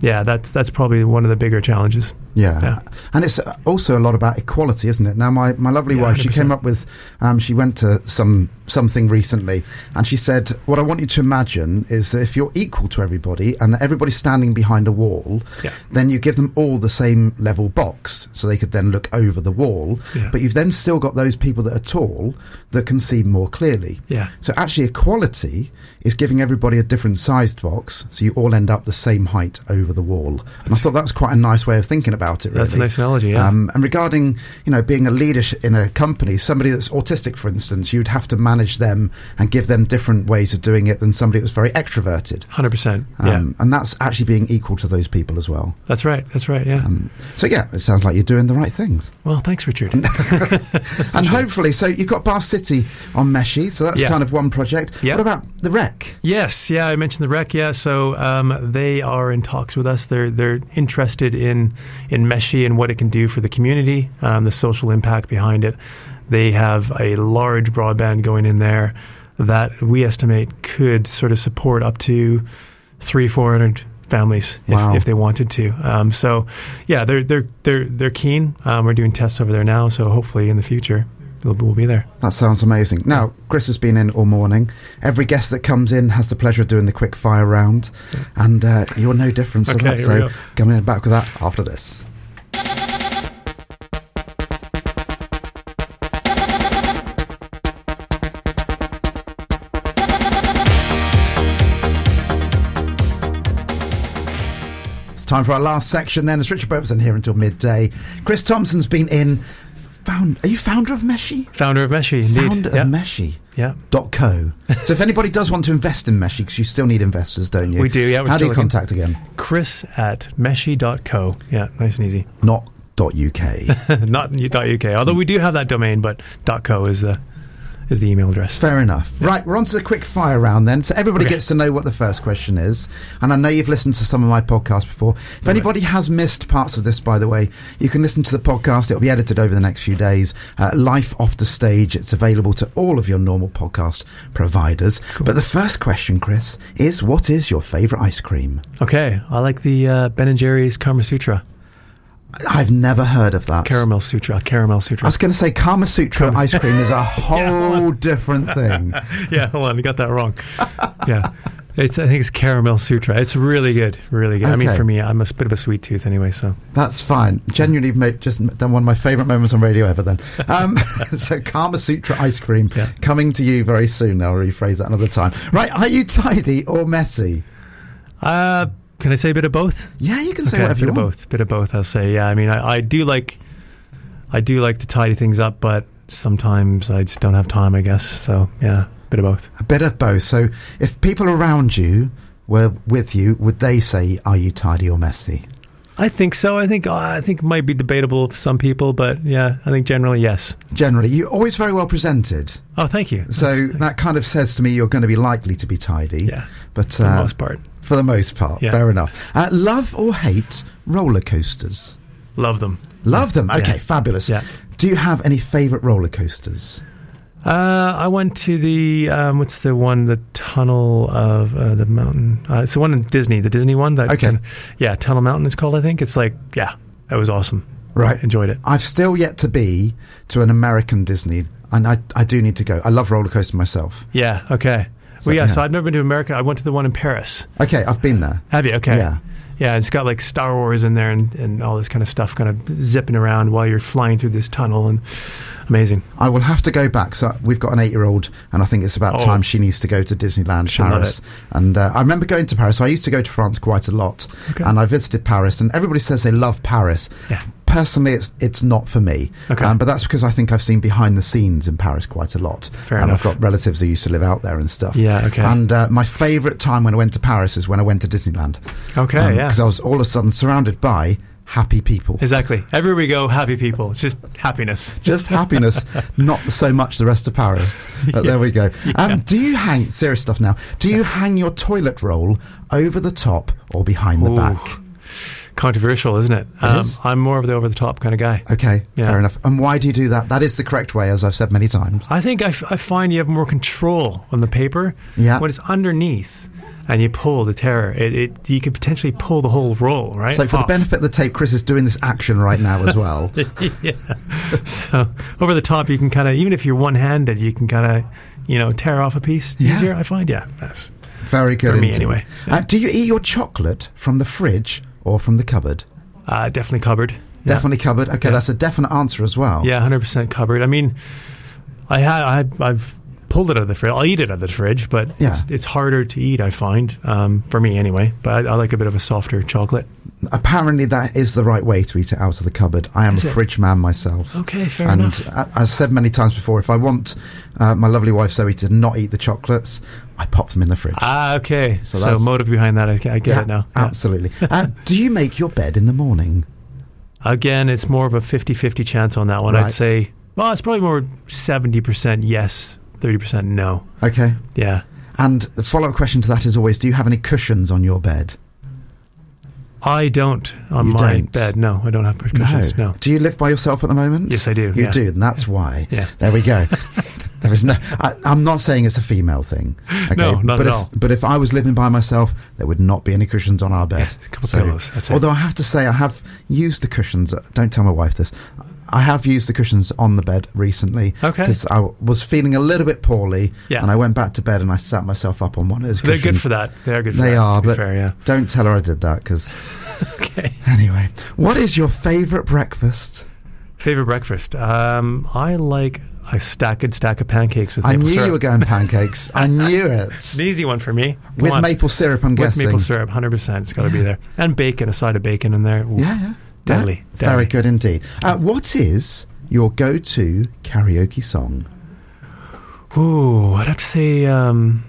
yeah, that's that's probably one of the bigger challenges. Yeah. Yeah. And it's also a lot about equality, isn't it? Now, my, my lovely Yeah, wife, she 100%. came up with, um, she went to some something recently, and she said, What I want you to imagine is that if you're equal to everybody and that everybody's standing behind a wall, Yeah. then you give them all the same level box so they could then look over the wall. But you've then still got those people that are tall that can see more clearly. Yeah. So actually, equality is giving everybody a different sized box, so you all end up the same height over the wall. And I thought that was quite a nice way of thinking about about it. Really. That's a nice analogy, yeah. Um, and regarding you know being a leader in a company, somebody that's autistic, for instance, you'd have to manage them and give them different ways of doing it than somebody that's very extroverted. Hundred percent. Yeah, Um, and that's actually being equal to those people as well. that's right. That's right. Yeah. Um, so yeah, it sounds like you're doing the right things. well, thanks, Richard. [LAUGHS] and [LAUGHS] hopefully, so you've got Bath City on Meshii, so that's Yeah. kind of one project. Yeah. What about the Rec? Yes, yeah, I mentioned the rec. Yeah, so um, they are in talks with us. They're they're interested in in Meshii and what it can do for the community, um, the social impact behind it. They have a large broadband going in there that we estimate could sort of support up to three four hundred families if, Wow. if they wanted to. Um, so yeah, they're they're they're they're keen. Um, we're doing tests over there now, so hopefully in the future we'll, we'll be there. That sounds amazing. Now, Chris has been in all morning. Every guest that comes in has the pleasure of doing the quick fire round, and uh, you're no different. So, Okay, we so coming back with that after this. It's time for our last section. Then, it's Richard Beauvoisin here until midday. Chris Thompson's been in. Found, are you founder of Meshii? Founder of Meshii, indeed. Founder yeah. of Meshii. yeah. dot co. so if anybody does want to invest in Meshii, because you still need investors, don't you? We do, yeah, How do you looking. contact again? Chris at meshii.co. Yeah, nice and easy. Not dot uk. [LAUGHS] Not .uk, although we do have that domain, but .co is the is the email address. Fair enough. Right, we're on to the quick fire round then. So everybody Okay. gets to know what the first question is. And I know you've listened to some of my podcasts before. If anybody has missed parts of this, by the way, you can listen to the podcast. It'll be edited over the next few days. Uh, Life off the stage. It's available to all of your normal podcast providers. But the first question, Chris, is what is your favourite ice cream? Okay, I like the uh, Ben and Jerry's Karma Sutra, I've never heard of that. Caramel Sutra, Caramel Sutra. I was going to say Kama Sutra ice cream is a [LAUGHS] whole different thing. [LAUGHS] yeah, hold on, you got that wrong. yeah, it's I think it's Caramel Sutra. It's really good, really good. I mean, for me, I'm a bit of a sweet tooth anyway, so That's fine. Genuinely, made, just done one of my favourite moments on radio ever. Then, um, [LAUGHS] so Karma Sutra ice cream Yeah. coming to you very soon. I'll rephrase that another time. Right? Are you tidy or messy? uh, can I say a bit of both? Yeah, you can say Okay, whatever bit you of want. both. Bit of both. I'll say. Yeah. I mean, I, I do like, I do like to tidy things up, but sometimes I just don't have time. I guess. So yeah, a bit of both. A bit of both. So, if people around you were with you, would they say, "Are you tidy or messy"? I think so. I think uh, I think it might be debatable for some people, but yeah, I think generally yes. Generally, you're always very well presented. Oh, thank you. So That's- that kind of says to me you're going to be likely to be tidy. Yeah, but for the uh, most part, For the most part, Yeah. fair enough. Uh, love or hate roller coasters? love them. Love them. Okay, Yeah. fabulous. Yeah. Do you have any favourite roller coasters? Uh, I went to the um, what's the one, the tunnel of uh, the mountain. Uh, it's the one in Disney, the Disney one. That Okay. kind of- yeah, Tunnel Mountain is called. I think it's like yeah, that was awesome. Right. enjoyed it. I've still yet to be to an American Disney, and I, I do need to go. I love roller coasters myself. Yeah. Okay. well, yeah, yeah. So I've never been to America. I went to the one in Paris. Okay, I've been there. Have you? Okay. Yeah. Yeah, it's got like Star Wars in there and, and all this kind of stuff kind of zipping around while you're flying through this tunnel and amazing. I will have to go back. So we've got an eight-year-old, and I think it's about Oh. time she needs to go to Disneyland She'll Paris. And uh, I remember going to Paris. So I used to go to France quite a lot, Okay. and I visited Paris. And everybody says they love Paris. Yeah. Personally, it's it's not for me. Okay. Um, but that's because I think I've seen behind the scenes in Paris quite a lot. Fair and enough. I've got relatives who used to live out there and stuff. Yeah, okay. And uh, my favourite time when I went to Paris is when I went to Disneyland. Okay, yeah. Because I was all of a sudden surrounded by happy people. Exactly. Everywhere we go, happy people. It's just happiness. Just happiness, [LAUGHS] not so much the rest of Paris. But there we go. Um, do you hang, serious stuff now, do you hang your toilet roll over the top or behind the Ooh. back? Controversial, isn't it? Um, is. I'm more of the over the top kind of guy. Okay, Yeah. fair enough. And why do you do that? That is the correct way, as I've said many times. I think I, f- I find you have more control on the paper Yeah. when it's underneath and you pull the terror. It, it you could potentially pull the whole roll, right? So, for the benefit of the tape, Chris is doing this action right now as well. [LAUGHS] yeah. So over the top, you can kind of even if you're one-handed, you can kind of you know tear off a piece Yeah. easier. I find, yeah, that's Very good. For me, anyway. Uh, do you eat your chocolate from the fridge or from the cupboard? Uh, definitely cupboard. Yeah. Definitely cupboard. Okay, Yeah. that's a definite answer as well. Yeah, hundred percent cupboard. I mean, I had I, I've pulled it out of the fridge. I'll eat it out of the fridge, but Yeah. it's, it's harder to eat. I find um, for me anyway. But I, I like a bit of a softer chocolate. Apparently, that is the right way to eat it out of the cupboard. I am Is a it? fridge man myself. Okay, fair and enough. uh, as said many times before, if I want uh, my lovely wife Zoe to not eat the chocolates, I pop them in the fridge. Ah, okay. So So, motive behind that, I, I get Yeah, it now. Yeah. Absolutely. uh, [LAUGHS] do you make your bed in the morning? Again, it's more of a 50-50 chance on that one. Right. I'd say, well, it's probably more 70% yes, 30% no. Okay. Yeah. And the follow up question to that is always do you have any cushions on your bed? I don't on You my don't? bed. No, I don't have cushions. No. Do you live by yourself at the moment? Yes, I do, You yeah. do, and that's why. Yeah. There we go. [LAUGHS] there is no. I, I'm not saying it's a female thing. Okay? No, not but at if, all. But if I was living by myself, there would not be any cushions on our bed. Yeah, a couple pillows, that's it. although I have to say, I have used the cushions. Don't tell my wife this. I have used the cushions on the bed recently. Okay. Because I w- was feeling a little bit poorly. Yeah. And I went back to bed and I sat myself up on one of those They're good for that. They are good for They that. are, to be but fair, yeah. don't tell her I did that because. [LAUGHS] Okay. Anyway, what is your favourite breakfast? Favorite breakfast? Um, I like a stack, good stack of pancakes with I maple knew syrup. you were going pancakes. I [LAUGHS] knew it. It's an easy one for me. Come With on. maple syrup, I'm With guessing. maple syrup, 100%. It's got to be there. And bacon, a side of bacon in there. Ooh. Yeah, yeah. Yeah, Very good indeed. Uh, what is your go-to karaoke song? Ooh, I'd have to say um,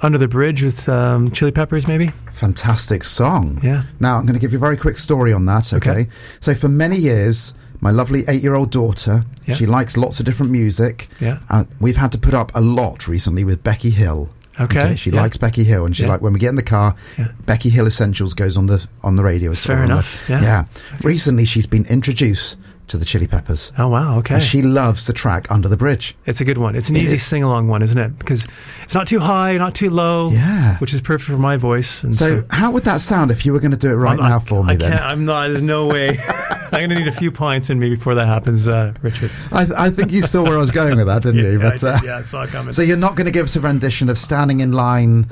Under the Bridge with um, Chili Peppers, maybe? Fantastic song. Yeah. Now, I'm going to give you a very quick story on that, okay? Okay. So, for many years, my lovely eight year old daughter, Yeah. she likes lots of different music. Yeah. Uh, we've had to put up a lot recently with Becky Hill. Okay, She yeah. likes Becky Hill, and she Yeah. like when we get in the car, Yeah. Becky Hill Essentials goes on the on the radio. Fair on the- enough, yeah. Recently, she's been introduced to the Chili Peppers, Oh, wow. Okay. and she loves the track "Under the Bridge." It's a good one. It's an It easy sing along one, isn't it? Because it's not too high, not too low. Yeah. Which is perfect for my voice. And So, how would that sound if you were going to do it right I'm- now I- for me? I then Can't, I'm not. There's no way. [LAUGHS] I'm going to need a few pints in me before that happens, uh, Richard. I, I think you saw where I was going with that, didn't you? yeah, I did, uh, yeah, I saw it coming. so you're not going to give us a rendition of "Standing in Line."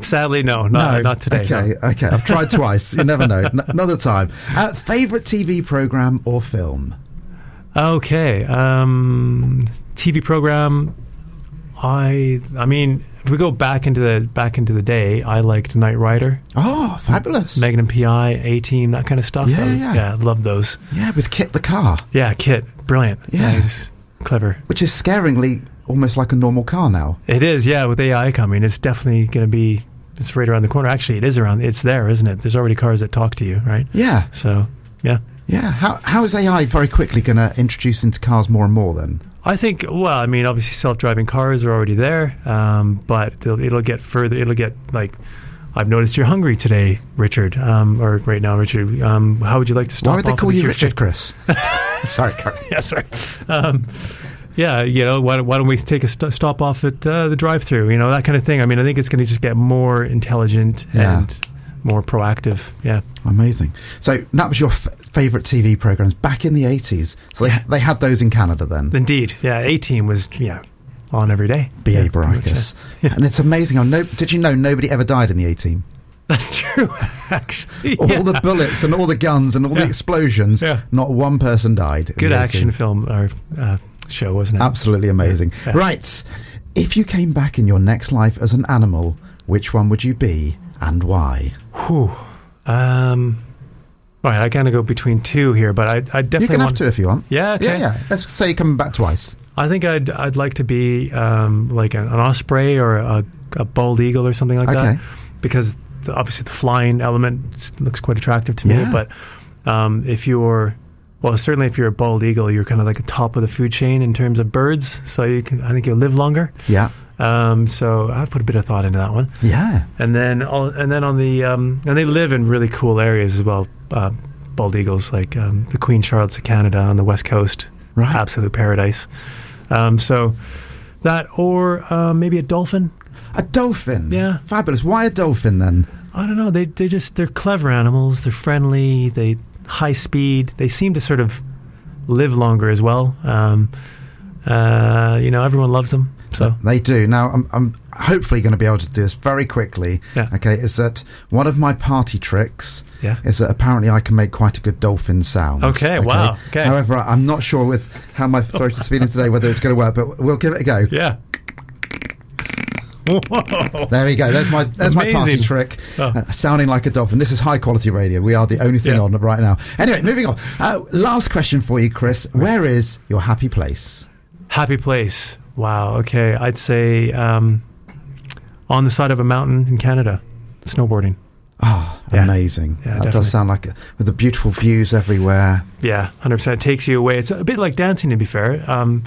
Sadly, no, not, not today. no. Okay, okay. I've tried twice. You never know. N- another time. Uh, favorite TV program or film? Okay. Um, TV program. I. I mean, if we go back into the back into the day, I liked Knight Rider, Oh, fabulous! Magnum PI, A Team, that kind of stuff. Yeah, I, yeah. yeah. Love those. Yeah, with KITT the car, Yeah, KITT, brilliant. Yeah. clever. which is scaringly almost like a normal car now. It is, yeah. With AI coming, it's definitely going to be. It's right around the corner. Actually, it is around. It's there, isn't it? There's already cars that talk to you, right? Yeah, So, yeah. yeah. How how is AI very quickly going to introduce into cars more and more? Then I think. Well, I mean, obviously, self-driving cars are already there, um, but it'll, get further. It'll get like. I've noticed you're hungry today, Richard. Um, or right now, Richard. Um, how would you like to stop? why would they call you Richard, Chris? [LAUGHS] Sorry, Carrie. [LAUGHS] yeah, sorry. Um, yeah, you know, why, don't- why don't we take a st- stop off at uh, the drive-through? You know, that kind of thing. I mean, I think it's going to just get more intelligent Yeah. and more proactive. Yeah. Amazing. So that was your f- favorite TV programs back in the eighties. So they they had those in Canada then. Indeed. Yeah. A team was yeah on every day. B.A. Yeah, Baracus. yeah. And it's amazing how no did you know nobody ever died in the A team? [LAUGHS] That's true. [LAUGHS] Actually, All yeah. the bullets and all the guns and all the explosions, not one person died. good A action film or uh, show, wasn't it? Absolutely amazing. Right. If you came back in your next life as an animal, which one would you be and why? Whew. Um. Right, I kind of go between two here, but I, I You definitely can have want two if you want. Yeah, okay. Yeah, yeah. Let's say you're coming back twice. I think I'd I'd like to be um, like an, an osprey or a, a bald eagle or something like Okay. that, because the, obviously the flying element looks quite attractive to Yeah. me. But um, if you're well, certainly if you're a bald eagle, you're kind of like the top of the food chain in terms of birds. So you can I think you'll live longer. Yeah. Um, so I've put a bit of thought into that one. Yeah. And then all, and then on the um, and they live in really cool areas as well. Uh, bald eagles like um, the Queen Charlotte's of Canada on the west coast, Right. absolute paradise. Um, so that or uh, maybe a dolphin. A dolphin. Yeah. Fabulous. Why a dolphin then? I don't know. They they just they're clever animals. They're friendly. They high speed. They seem to sort of live longer as well. Um, uh, you know, everyone loves them. So They do. Now, I'm, I'm hopefully going to be able to do this very quickly. Yeah. Okay, is that one of my party tricks? Yeah. Is that apparently I can make quite a good dolphin sound. Okay, wow, okay. However, I'm not sure with how my throat is feeling today whether it's going to work, but we'll give it a go. yeah. Whoa. [LAUGHS] There we go. There's my there's my party trick, Oh. uh, sounding like a dolphin. This is high quality radio. We are the only thing Yeah. on right now. Anyway, moving on. Uh, last question for you, Chris. Where is your happy place? Happy place. Wow. Okay. I'd say um, on the side of a mountain in Canada, snowboarding. Ah, Yeah. amazing. Yeah, that definitely. does sound like a, with the beautiful views everywhere. Yeah, hundred percent. It takes you away. It's a bit like dancing, to be fair. Um,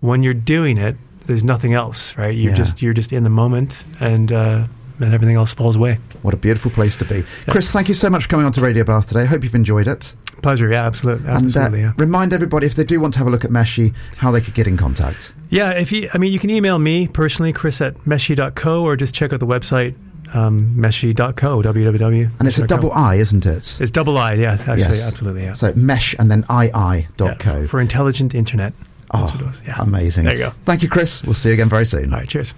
when you're doing it, there's nothing else, right? You're Yeah. just you're just in the moment, and uh, and everything else falls away. What a beautiful place to be. Chris, thank you so much for coming on to Radio Bath today. I hope you've enjoyed it. Pleasure. Yeah, absolutely. And uh, Absolutely. yeah. remind everybody, if they do want to have a look at Meshii, how they could get in contact. Yeah, if you, I mean, you can email me personally, Chris at meshii.co, or just check out the website, um, meshii.co, www. And it's a double I, isn't it? It's double I, yeah, actually, Yes. absolutely, yeah. So mesh and then II Yeah, co. For intelligent internet. Oh, what it was. Yeah. amazing. There you go. Thank you, Chris. We'll see you again very soon. All right, cheers.